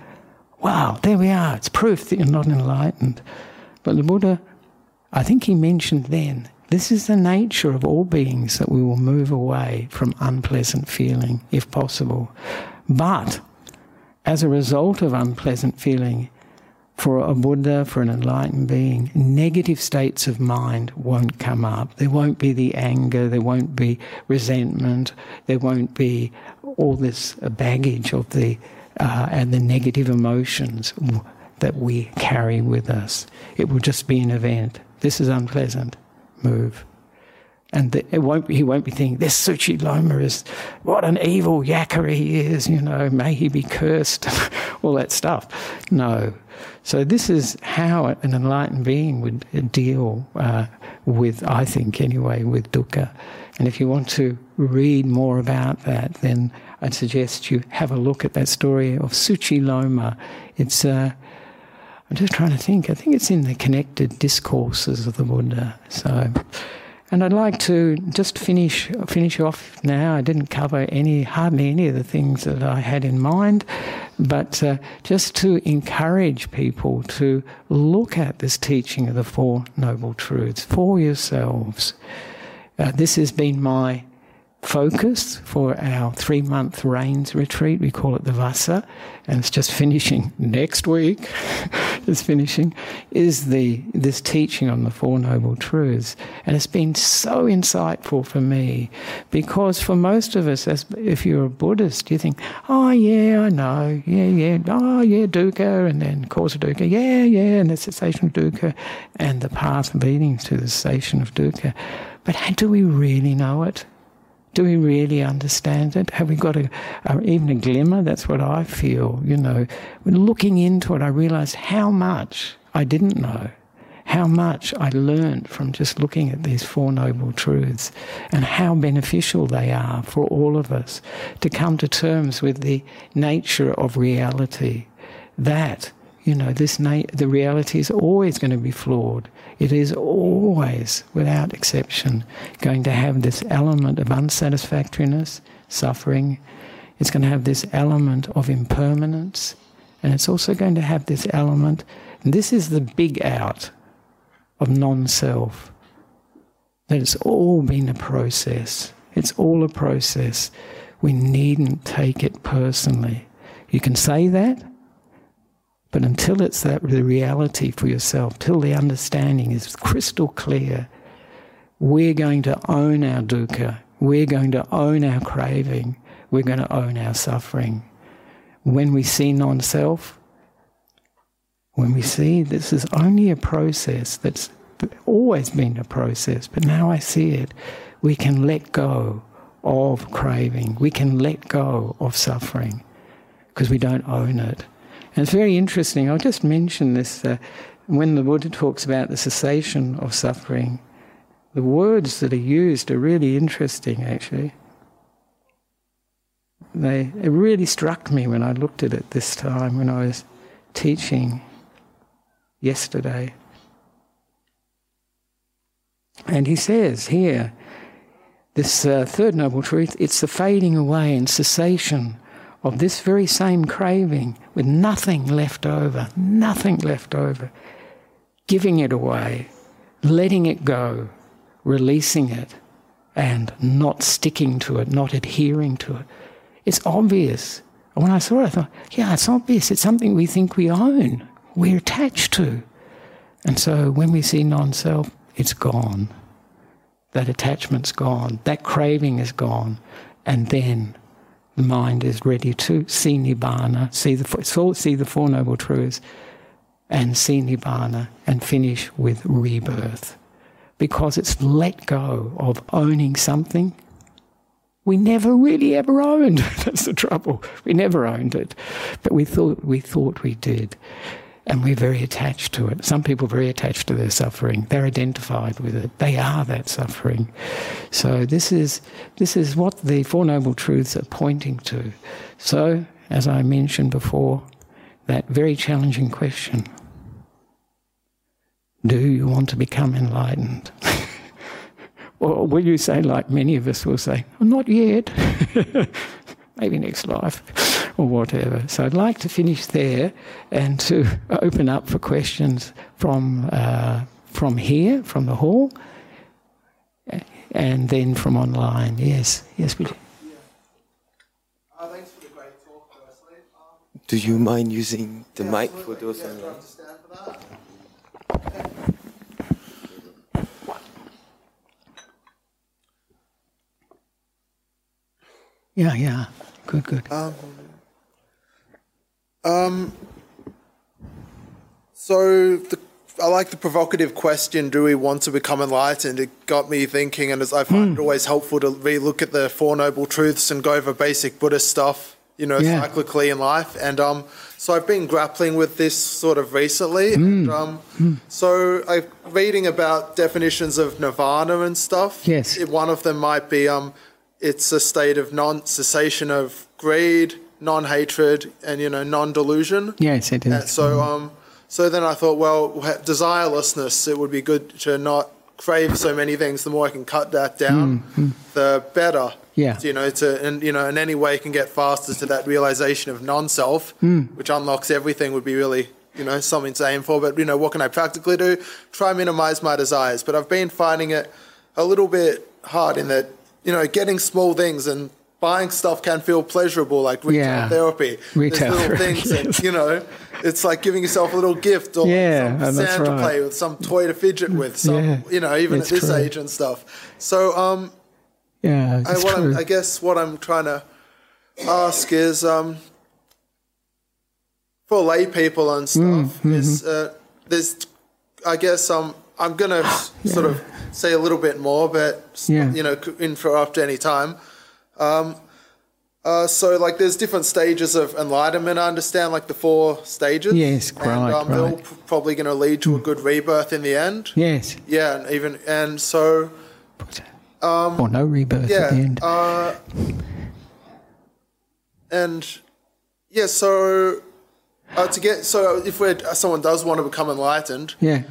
Wow, there we are. It's proof that you're not enlightened. But the Buddha, I think he mentioned then, this is the nature of all beings that we will move away from unpleasant feeling if possible. But as a result of unpleasant feeling, for a Buddha, for an enlightened being, negative states of mind won't come up. There won't be the anger, there won't be resentment, there won't be all this baggage of the uh, and the negative emotions that we carry with us. It will just be an event. This is unpleasant move. And the, it won't, he won't be thinking, this Suciloma is, what an evil yakkha he is, you know, may he be cursed, all that stuff. No. So this is how an enlightened being would deal uh, with, I think anyway, with dukkha. And if you want to read more about that, then I'd suggest you have a look at that story of Suciloma. It's uh, I'm just trying to think. I think it's in the connected discourses of the Buddha. So, and I'd like to just finish finish off now. I didn't cover any hardly any of the things that I had in mind, but uh, just to encourage people to look at this teaching of the Four Noble Truths for yourselves. Uh, this has been my focus for our three month rains retreat. We call it the Vassa, and it's just finishing next week. it's finishing is the this teaching on the Four Noble Truths, and it's been so insightful for me because for most of us, as if you're a Buddhist, you think, oh yeah, I know, yeah, yeah, oh yeah, dukkha, and then cause of dukkha, yeah, yeah, and the cessation of dukkha, and the path leading to the cessation of dukkha. But do we really know it? Do we really understand it? Have we got a, a, even a glimmer? That's what I feel. You know, looking into it, I realised how much I didn't know, how much I learned from just looking at these Four Noble Truths, and how beneficial they are for all of us to come to terms with the nature of reality. That you know, this na- the reality is always going to be flawed. It is always, without exception, going to have this element of unsatisfactoriness, suffering. It's going to have this element of impermanence, and it's also going to have this element, and this is the big out of non self, that it's all been a process. It's all a process. We needn't take it personally. You can say that, but until it's that the reality for yourself, till the understanding is crystal clear, we're going to own our dukkha. We're going to own our craving. We're going to own our suffering. When we see non self, when we see this is only a process that's always been a process, but now I see it, we can let go of craving. We can let go of suffering because we don't own it. And it's very interesting. I'll just mention this. Uh, when the Buddha talks about the cessation of suffering, the words that are used are really interesting, actually. They, it really struck me when I looked at it this time when I was teaching yesterday. And he says here, this uh, third noble truth, it's the fading away and cessation of this very same craving with nothing left over, nothing left over, giving it away, letting it go, releasing it, and not sticking to it, not adhering to it. It's obvious. And when I saw it, I thought, yeah, it's obvious. It's something we think we own, we're attached to. And so when we see non self, it's gone. That attachment's gone. That craving is gone. And then the mind is ready to see Nibbana, see the, see the Four Noble Truths, and see Nibbana and finish with rebirth. Because it's let go of owning something we never really ever owned. That's the trouble. We never owned it, but we thought we thought we did and we're very attached to it. Some people are very attached to their suffering. They're identified with it. They are that suffering. So this is this is what the Four Noble Truths are pointing to. So, as I mentioned before, that very challenging question. Do you want to become enlightened? or will you say, like many of us will say, well, not yet, maybe next life? or whatever. So I'd like to finish there and to open up for questions from uh, from here, from the hall, and then from online. Yes, yes, please. Do you mind using the yeah, mic for those yeah, online? Yeah, yeah. Good, good. Um, um, so the, I like the provocative question: Do we want to become enlightened? It got me thinking, and as I find mm. it always helpful to re-look at the Four Noble Truths and go over basic Buddhist stuff, you know, yeah. cyclically in life. And um, so I've been grappling with this sort of recently. Mm. And, um, mm. So I'm reading about definitions of nirvana and stuff. Yes. One of them might be um, it's a state of non-cessation of greed non-hatred and you know non-delusion. Yes, it is. And so um, so then I thought, well, desirelessness. It would be good to not crave so many things. The more I can cut that down, mm, the better. Yeah. You know, to and you know, in any way can get faster to that realization of non-self, mm. which unlocks everything, would be really you know something to aim for. But you know, what can I practically do? Try minimize my desires. But I've been finding it a little bit hard in that you know, getting small things and buying stuff can feel pleasurable, like retail yeah. therapy. Retail little things, and, you know, it's like giving yourself a little gift or yeah, some sand right. to play with, some toy to fidget with, some, yeah, you know, even at this true. age and stuff. So, um, yeah, I, what I guess what I'm trying to ask is, um, for lay people and stuff, mm, mm-hmm. is uh, there's, I guess, um, I'm gonna yeah. sort of say a little bit more, but yeah. you know, in interrupt any time. Um, uh, so like there's different stages of enlightenment. I understand like the four stages. Yes, right. And, um, right. They're probably going to lead to a good rebirth in the end. Yes. Yeah, and even and so. Um, or no rebirth yeah, at the end. Uh, and yeah, so Uh, to get so if we're, someone does want to become enlightened, Yeah.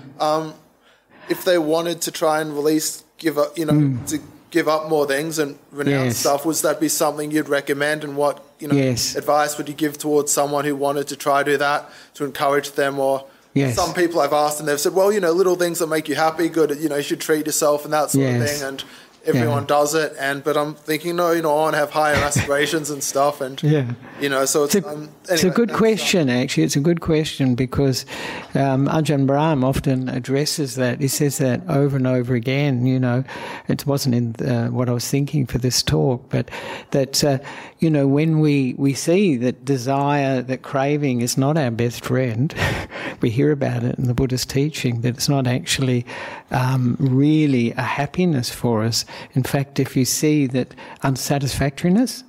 If they wanted to try and release, give up, you know, hmm. to give up more things and renounce. Yes. stuff, was that be something you'd recommend? And what you know, Yes. advice would you give towards someone who wanted to try do that to encourage them? Or Yes. some people I've asked and they've said, well, you know, little things that make you happy, good, you know, you should treat yourself and that sort of thing. And everyone Yeah. does it. And but I'm thinking, no, you know, I want to have higher aspirations and stuff. And Yeah. you know, so it's, It's a, um, it's a good question, actually. It's a good question because um, Ajahn Brahm often addresses that. He says that over and over again. You know, it wasn't in uh, what I was thinking for this talk, but that uh, you know when we we see that desire, that craving is not our best friend. we hear about it in the Buddhist teaching that it's not actually um, really a happiness for us. In fact, if you see that unsatisfactoriness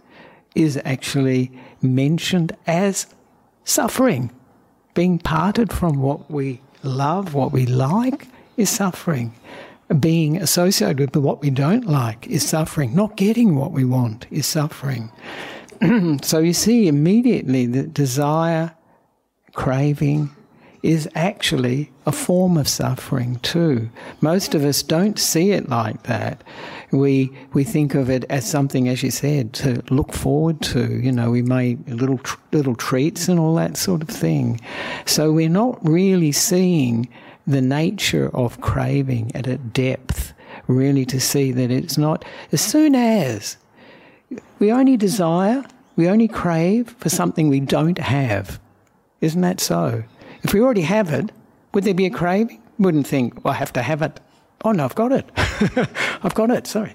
is actually mentioned as suffering. Being parted from what we love, what we like, is suffering. Being associated with what we don't like is suffering. Not getting what we want is suffering. so you see immediately that desire, craving, is actually a form of suffering too. Most of us don't see it like that. We we think of it as something, as you said, to look forward to. You know, we make little little treats and all that sort of thing. So we're not really seeing the nature of craving at a depth, really, to see that it's not as soon as we only desire, we only crave for something we don't have. Isn't that so? If we already have it, would there be a craving? Wouldn't think, well, I have to have it. Oh, no, I've got it. I've got it, sorry.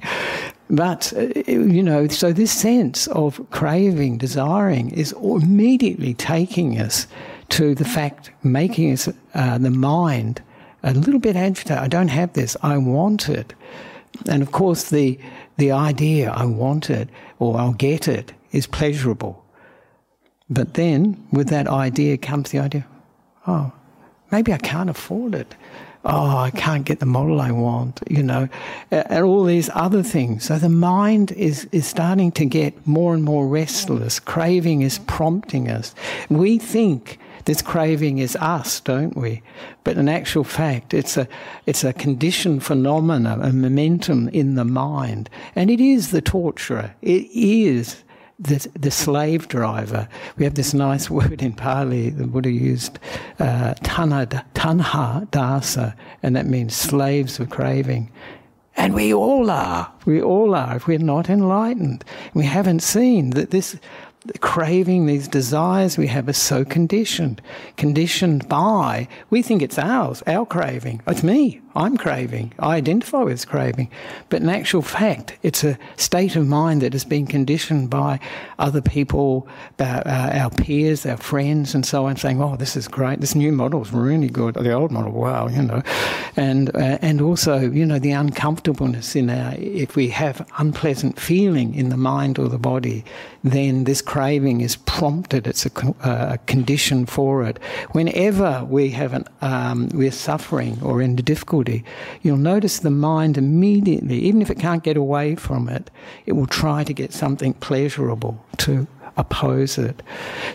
But, uh, you know, so this sense of craving, desiring, is immediately taking us to the fact, making us, uh, the mind, a little bit agitated. I don't have this. I want it. And of course, the, the idea, I want it or I'll get it, is pleasurable. But then, with that idea comes the idea, oh, maybe I can't afford it. Oh, I can't get the model I want, you know, and all these other things. So the mind is, is starting to get more and more restless. Craving is prompting us. We think this craving is us, don't we? But in actual fact, it's a, it's a conditioned phenomena, a momentum in the mind. And it is the torturer. It is the, the slave driver. We have this nice word in Pali, the Buddha used, uh, tanha, tanha dasa, and that means slaves of craving. And we all are. We all are if we're not enlightened. We haven't seen that this craving, these desires we have are so conditioned. Conditioned by, we think it's ours, our craving. It's me. I'm craving. I identify with craving. But in actual fact, it's a state of mind that has been conditioned by other people, uh, our peers, our friends, and so on, saying, oh, this is great. This new model is really good. The old model, wow, you know. And, uh, and also, you know, the uncomfortableness in our, if we have unpleasant feeling in the mind or the body, then this craving is prompted. It's a, uh, a condition for it. Whenever we have an, um, we're suffering or in difficulty, you'll notice the mind immediately, even if it can't get away from it, it will try to get something pleasurable to oppose it.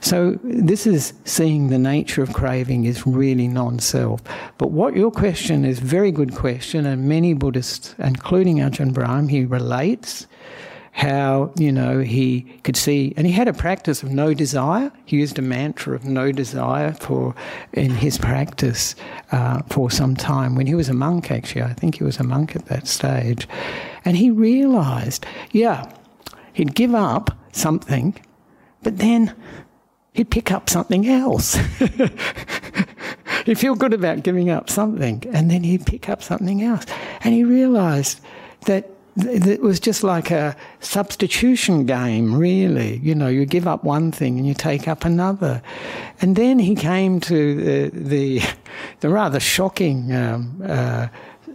So this is seeing the nature of craving is really non-self. But what your question is very good question, and many Buddhists, including Ajahn Brahm, he relates how you know he could see and he had a practice of no desire. He used a mantra of no desire for in his practice uh, for some time. When he was a monk actually i think he was a monk at that stage. And he realized yeah he'd give up something but then he'd pick up something else. He'd feel good about giving up something and then he'd pick up something else. And he realized that it was just like a substitution game, really. You know, you give up one thing and you take up another. And then he came to the, the, the rather shocking um, uh,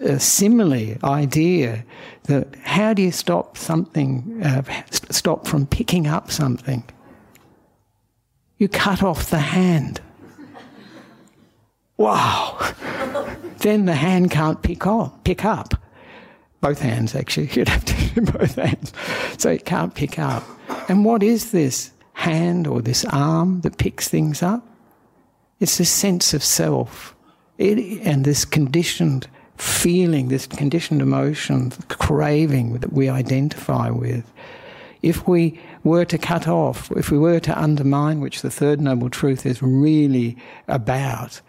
uh, simile idea that how do you stop something, uh, stop from picking up something? You cut off the hand. Wow. then the hand can't pick, up, pick up both hands actually. You'd have to do both hands. So it can't pick up. And what is this hand or this arm that picks things up? It's this sense of self it, and this conditioned feeling, this conditioned emotion, the craving that we identify with. If we were to cut off, if we were to undermine, which the third noble truth is really about,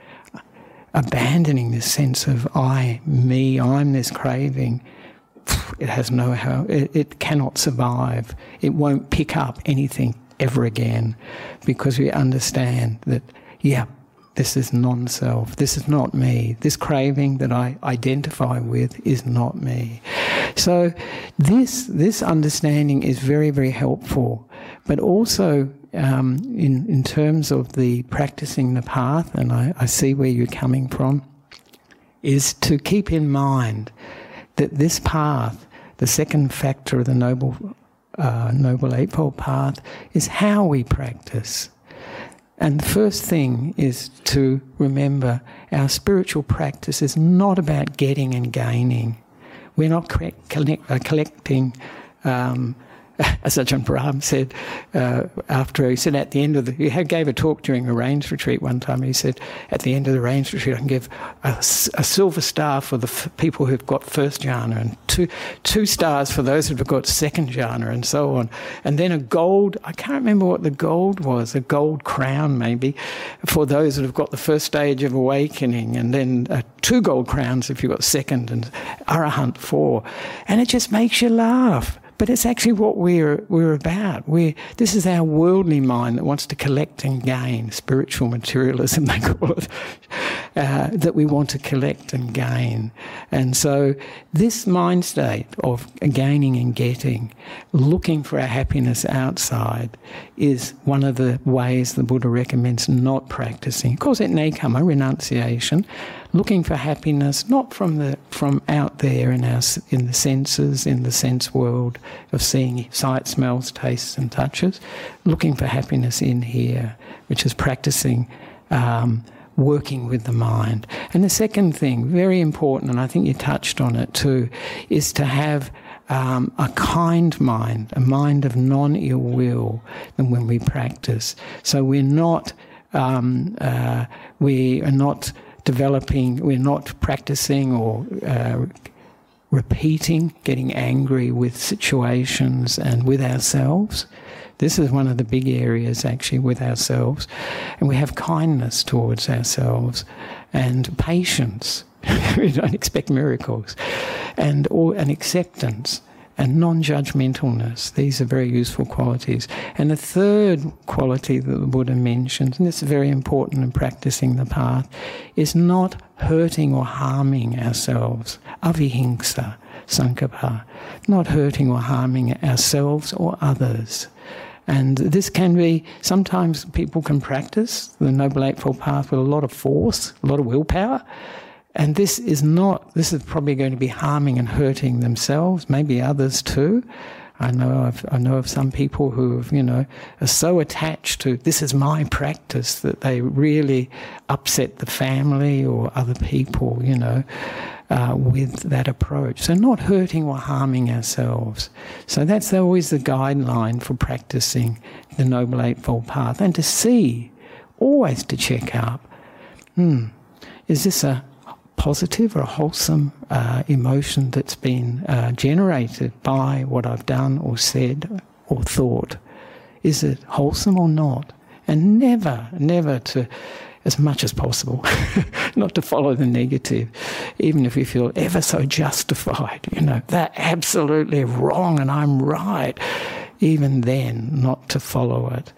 abandoning this sense of I, me, I'm this craving, it has no how, it, it cannot survive. It won't pick up anything ever again because we understand that, yeah, this is non self. This is not me. This craving that I identify with is not me. So, this, this understanding is very, very helpful. But also, um, in, in terms of the practicing the path, and I, I see where you're coming from, is to keep in mind that this path, the second factor of the Noble, uh, Noble Eightfold Path, is how we practice. And the first thing is to remember our spiritual practice is not about getting and gaining. We're not collect, uh, collecting um, as Ajahn Brahm said uh, after he said at the end of the he gave a talk during a rains retreat one time. He said at the end of the rains retreat I can give a, a silver star for the f- people who've got first jhana and two two stars for those who've got second jhana and so on, and then a gold I can't remember what the gold was a gold crown maybe for those that have got the first stage of awakening, and then uh, two gold crowns if you've got second and arahant four, and it just makes you laugh but it's actually what we're, we're about. We're, this is our worldly mind that wants to collect and gain, spiritual materialism, they call it, uh, that we want to collect and gain. And so, this mind state of gaining and getting, looking for our happiness outside, is one of the ways the Buddha recommends not practicing. Of course, it may come a renunciation looking for happiness not from the from out there in our in the senses in the sense world of seeing sight smells tastes and touches looking for happiness in here which is practicing um, working with the mind and the second thing very important and i think you touched on it too is to have um, a kind mind, a mind of non ill will, than when we practice. So we're not, um, uh, we are not developing, we're not practicing or uh, repeating, getting angry with situations and with ourselves. This is one of the big areas actually with ourselves. And we have kindness towards ourselves and patience. we don't expect miracles. And or an acceptance and non judgmentalness. These are very useful qualities. And the third quality that the Buddha mentions, and this is very important in practicing the path, is not hurting or harming ourselves. Avihimsa, Sankappa, not hurting or harming ourselves or others. And this can be, sometimes people can practice the Noble Eightfold Path with a lot of force, a lot of willpower. And this is not, this is probably going to be harming and hurting themselves, maybe others too. I know of, I know of some people who have, you know, are so attached to this is my practice that they really upset the family or other people, you know, uh, with that approach. So not hurting or harming ourselves. So that's always the guideline for practicing the Noble Eightfold Path and to see, always to check up, hmm, is this a positive or wholesome uh, emotion that's been uh, generated by what I've done or said or thought? Is it wholesome or not? And never, never to, as much as possible, not to follow the negative, even if we feel ever so justified, you know, they're absolutely wrong and I'm right. Even then, not to follow it.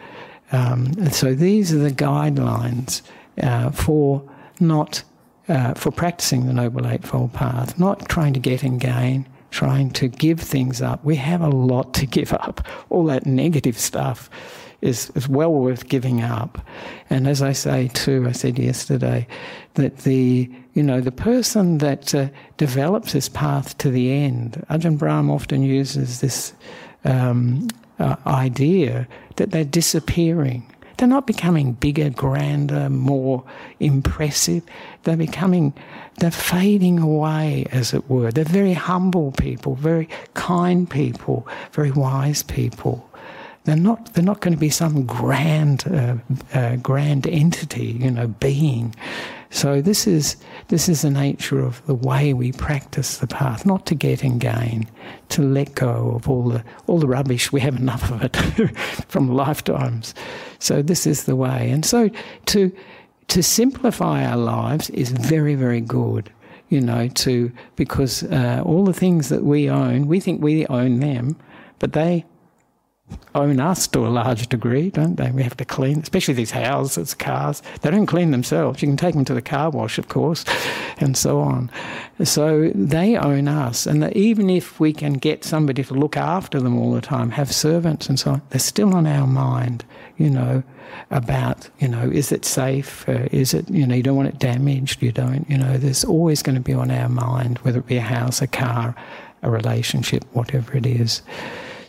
Um, so these are the guidelines uh, for not uh, for practicing the Noble Eightfold Path, not trying to get and gain, trying to give things up. We have a lot to give up. All that negative stuff is, is well worth giving up. And as I say too, I said yesterday that the you know the person that uh, develops this path to the end, Ajahn Brahm often uses this um, uh, idea that they're disappearing. They're not becoming bigger, grander, more impressive. They're becoming, they're fading away, as it were. They're very humble people, very kind people, very wise people. They're not, they're not going to be some grand, uh, uh, grand entity, you know, being. So this is, this is the nature of the way we practice the path, not to get and gain, to let go of all the, all the rubbish. We have enough of it from lifetimes. So this is the way. And so to, to simplify our lives is very, very good you know, to because uh, all the things that we own, we think we own them, but they own us to a large degree, don't they? We have to clean, especially these houses, cars. They don't clean themselves. You can take them to the car wash, of course, and so on. So they own us. And even if we can get somebody to look after them all the time, have servants and so on, they're still on our mind, you know, about, you know, is it safe? Uh, is it, you know, you don't want it damaged. You don't, you know, there's always going to be on our mind, whether it be a house, a car, a relationship, whatever it is.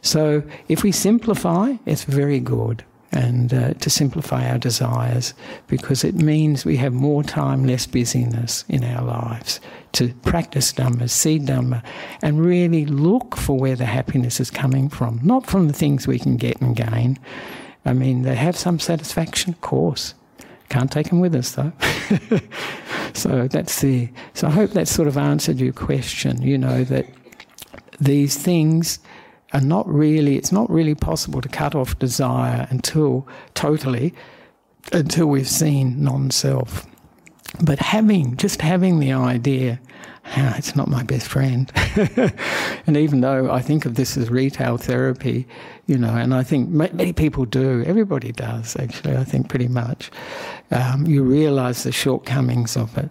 So if we simplify, it's very good. And uh, to simplify our desires, because it means we have more time, less busyness in our lives to practice Dhamma, see Dhamma, and really look for where the happiness is coming from, not from the things we can get and gain. I mean, they have some satisfaction, of course. Can't take them with us though. so that's the. So I hope that sort of answered your question. You know that these things are not really, it's not really possible to cut off desire until totally, until we've seen non self. But having, just having the idea, oh, it's not my best friend. and even though I think of this as retail therapy, you know, and I think many people do, everybody does actually, I think pretty much, um, you realize the shortcomings of it.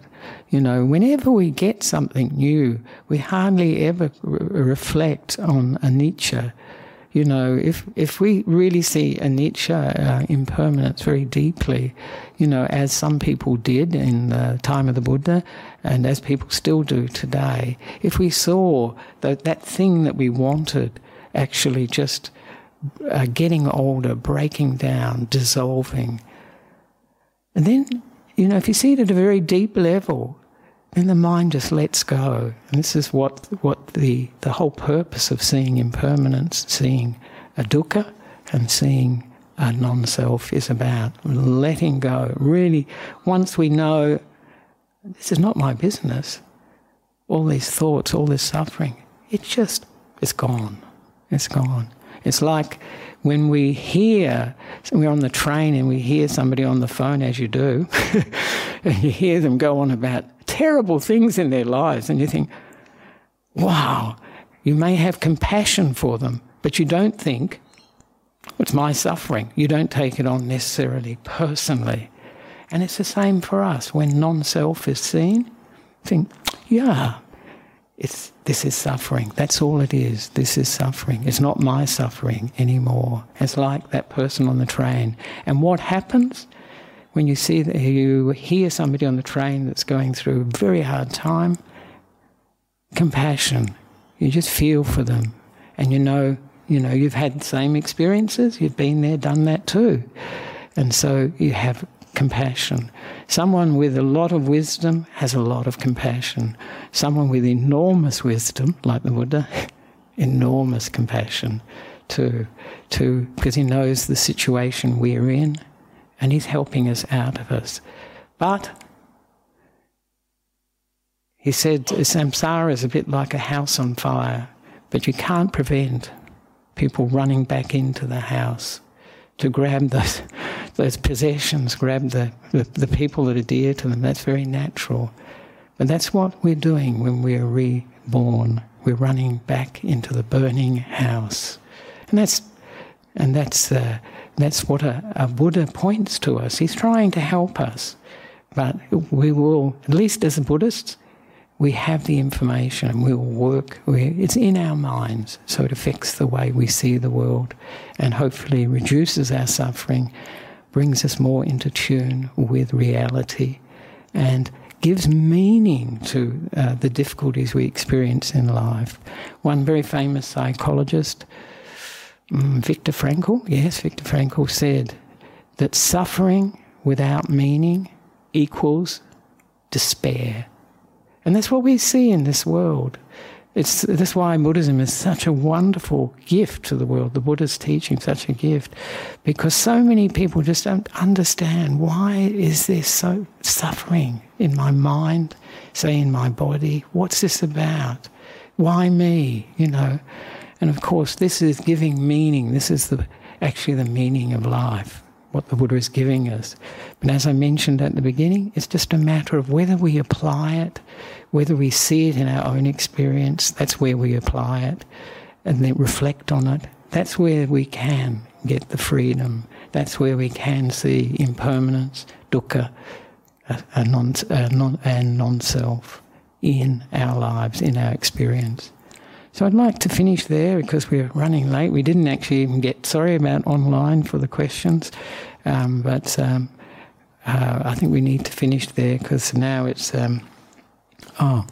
You know, whenever we get something new, we hardly ever re- reflect on a anicca. You know, if if we really see a anicca, uh, impermanence, very deeply, you know, as some people did in the time of the Buddha, and as people still do today, if we saw that that thing that we wanted actually just uh, getting older, breaking down, dissolving, and then you know, if you see it at a very deep level, then the mind just lets go. And this is what, what the, the whole purpose of seeing impermanence, seeing a dukkha, and seeing a non self is about letting go. Really, once we know this is not my business, all these thoughts, all this suffering, it just is gone. It's gone. It's like when we hear, we're on the train and we hear somebody on the phone, as you do, and you hear them go on about terrible things in their lives, and you think, wow, you may have compassion for them, but you don't think, it's my suffering. You don't take it on necessarily personally. And it's the same for us. When non self is seen, think, yeah, it's, this is suffering. That's all it is. This is suffering. It's not my suffering anymore. It's like that person on the train. And what happens when you see that you hear somebody on the train that's going through a very hard time? Compassion. You just feel for them, and you know, you know, you've had the same experiences. You've been there, done that too, and so you have compassion. Someone with a lot of wisdom has a lot of compassion. Someone with enormous wisdom, like the Buddha, enormous compassion to to because he knows the situation we're in and he's helping us out of us. But he said samsara is a bit like a house on fire, but you can't prevent people running back into the house to grab those those possessions, grab the, the, the people that are dear to them. That's very natural. But that's what we're doing when we're reborn. We're running back into the burning house. And that's, and that's, uh, that's what a, a Buddha points to us. He's trying to help us. But we will, at least as Buddhists, we have the information and we'll work. it's in our minds, so it affects the way we see the world and hopefully reduces our suffering brings us more into tune with reality and gives meaning to uh, the difficulties we experience in life. One very famous psychologist, um, Viktor Frankl, yes, Viktor Frankl said that suffering without meaning equals despair. And that's what we see in this world. It's, that's why Buddhism is such a wonderful gift to the world, the Buddha's teaching, such a gift, because so many people just don't understand why is there so suffering in my mind, say in my body, what's this about? Why me? You know? And of course, this is giving meaning. This is the, actually the meaning of life, what the Buddha is giving us. But as I mentioned at the beginning, it's just a matter of whether we apply it whether we see it in our own experience, that's where we apply it, and then reflect on it. That's where we can get the freedom. That's where we can see impermanence, dukkha, a, a non, a non, and non self in our lives, in our experience. So I'd like to finish there because we're running late. We didn't actually even get, sorry about online for the questions, um, but um, uh, I think we need to finish there because now it's. Um, Oh,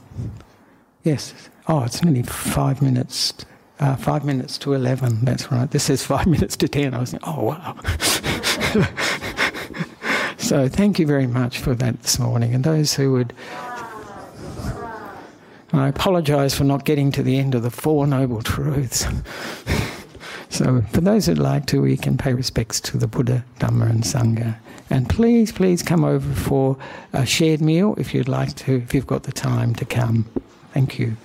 yes. Oh, it's nearly five minutes. Uh, five minutes to 11, that's right. This is five minutes to 10. I was like, oh, wow. so thank you very much for that this morning. And those who would. I apologise for not getting to the end of the Four Noble Truths. so, for those who'd like to, we can pay respects to the Buddha, Dhamma, and Sangha. And please, please come over for a shared meal if you'd like to, if you've got the time to come. Thank you.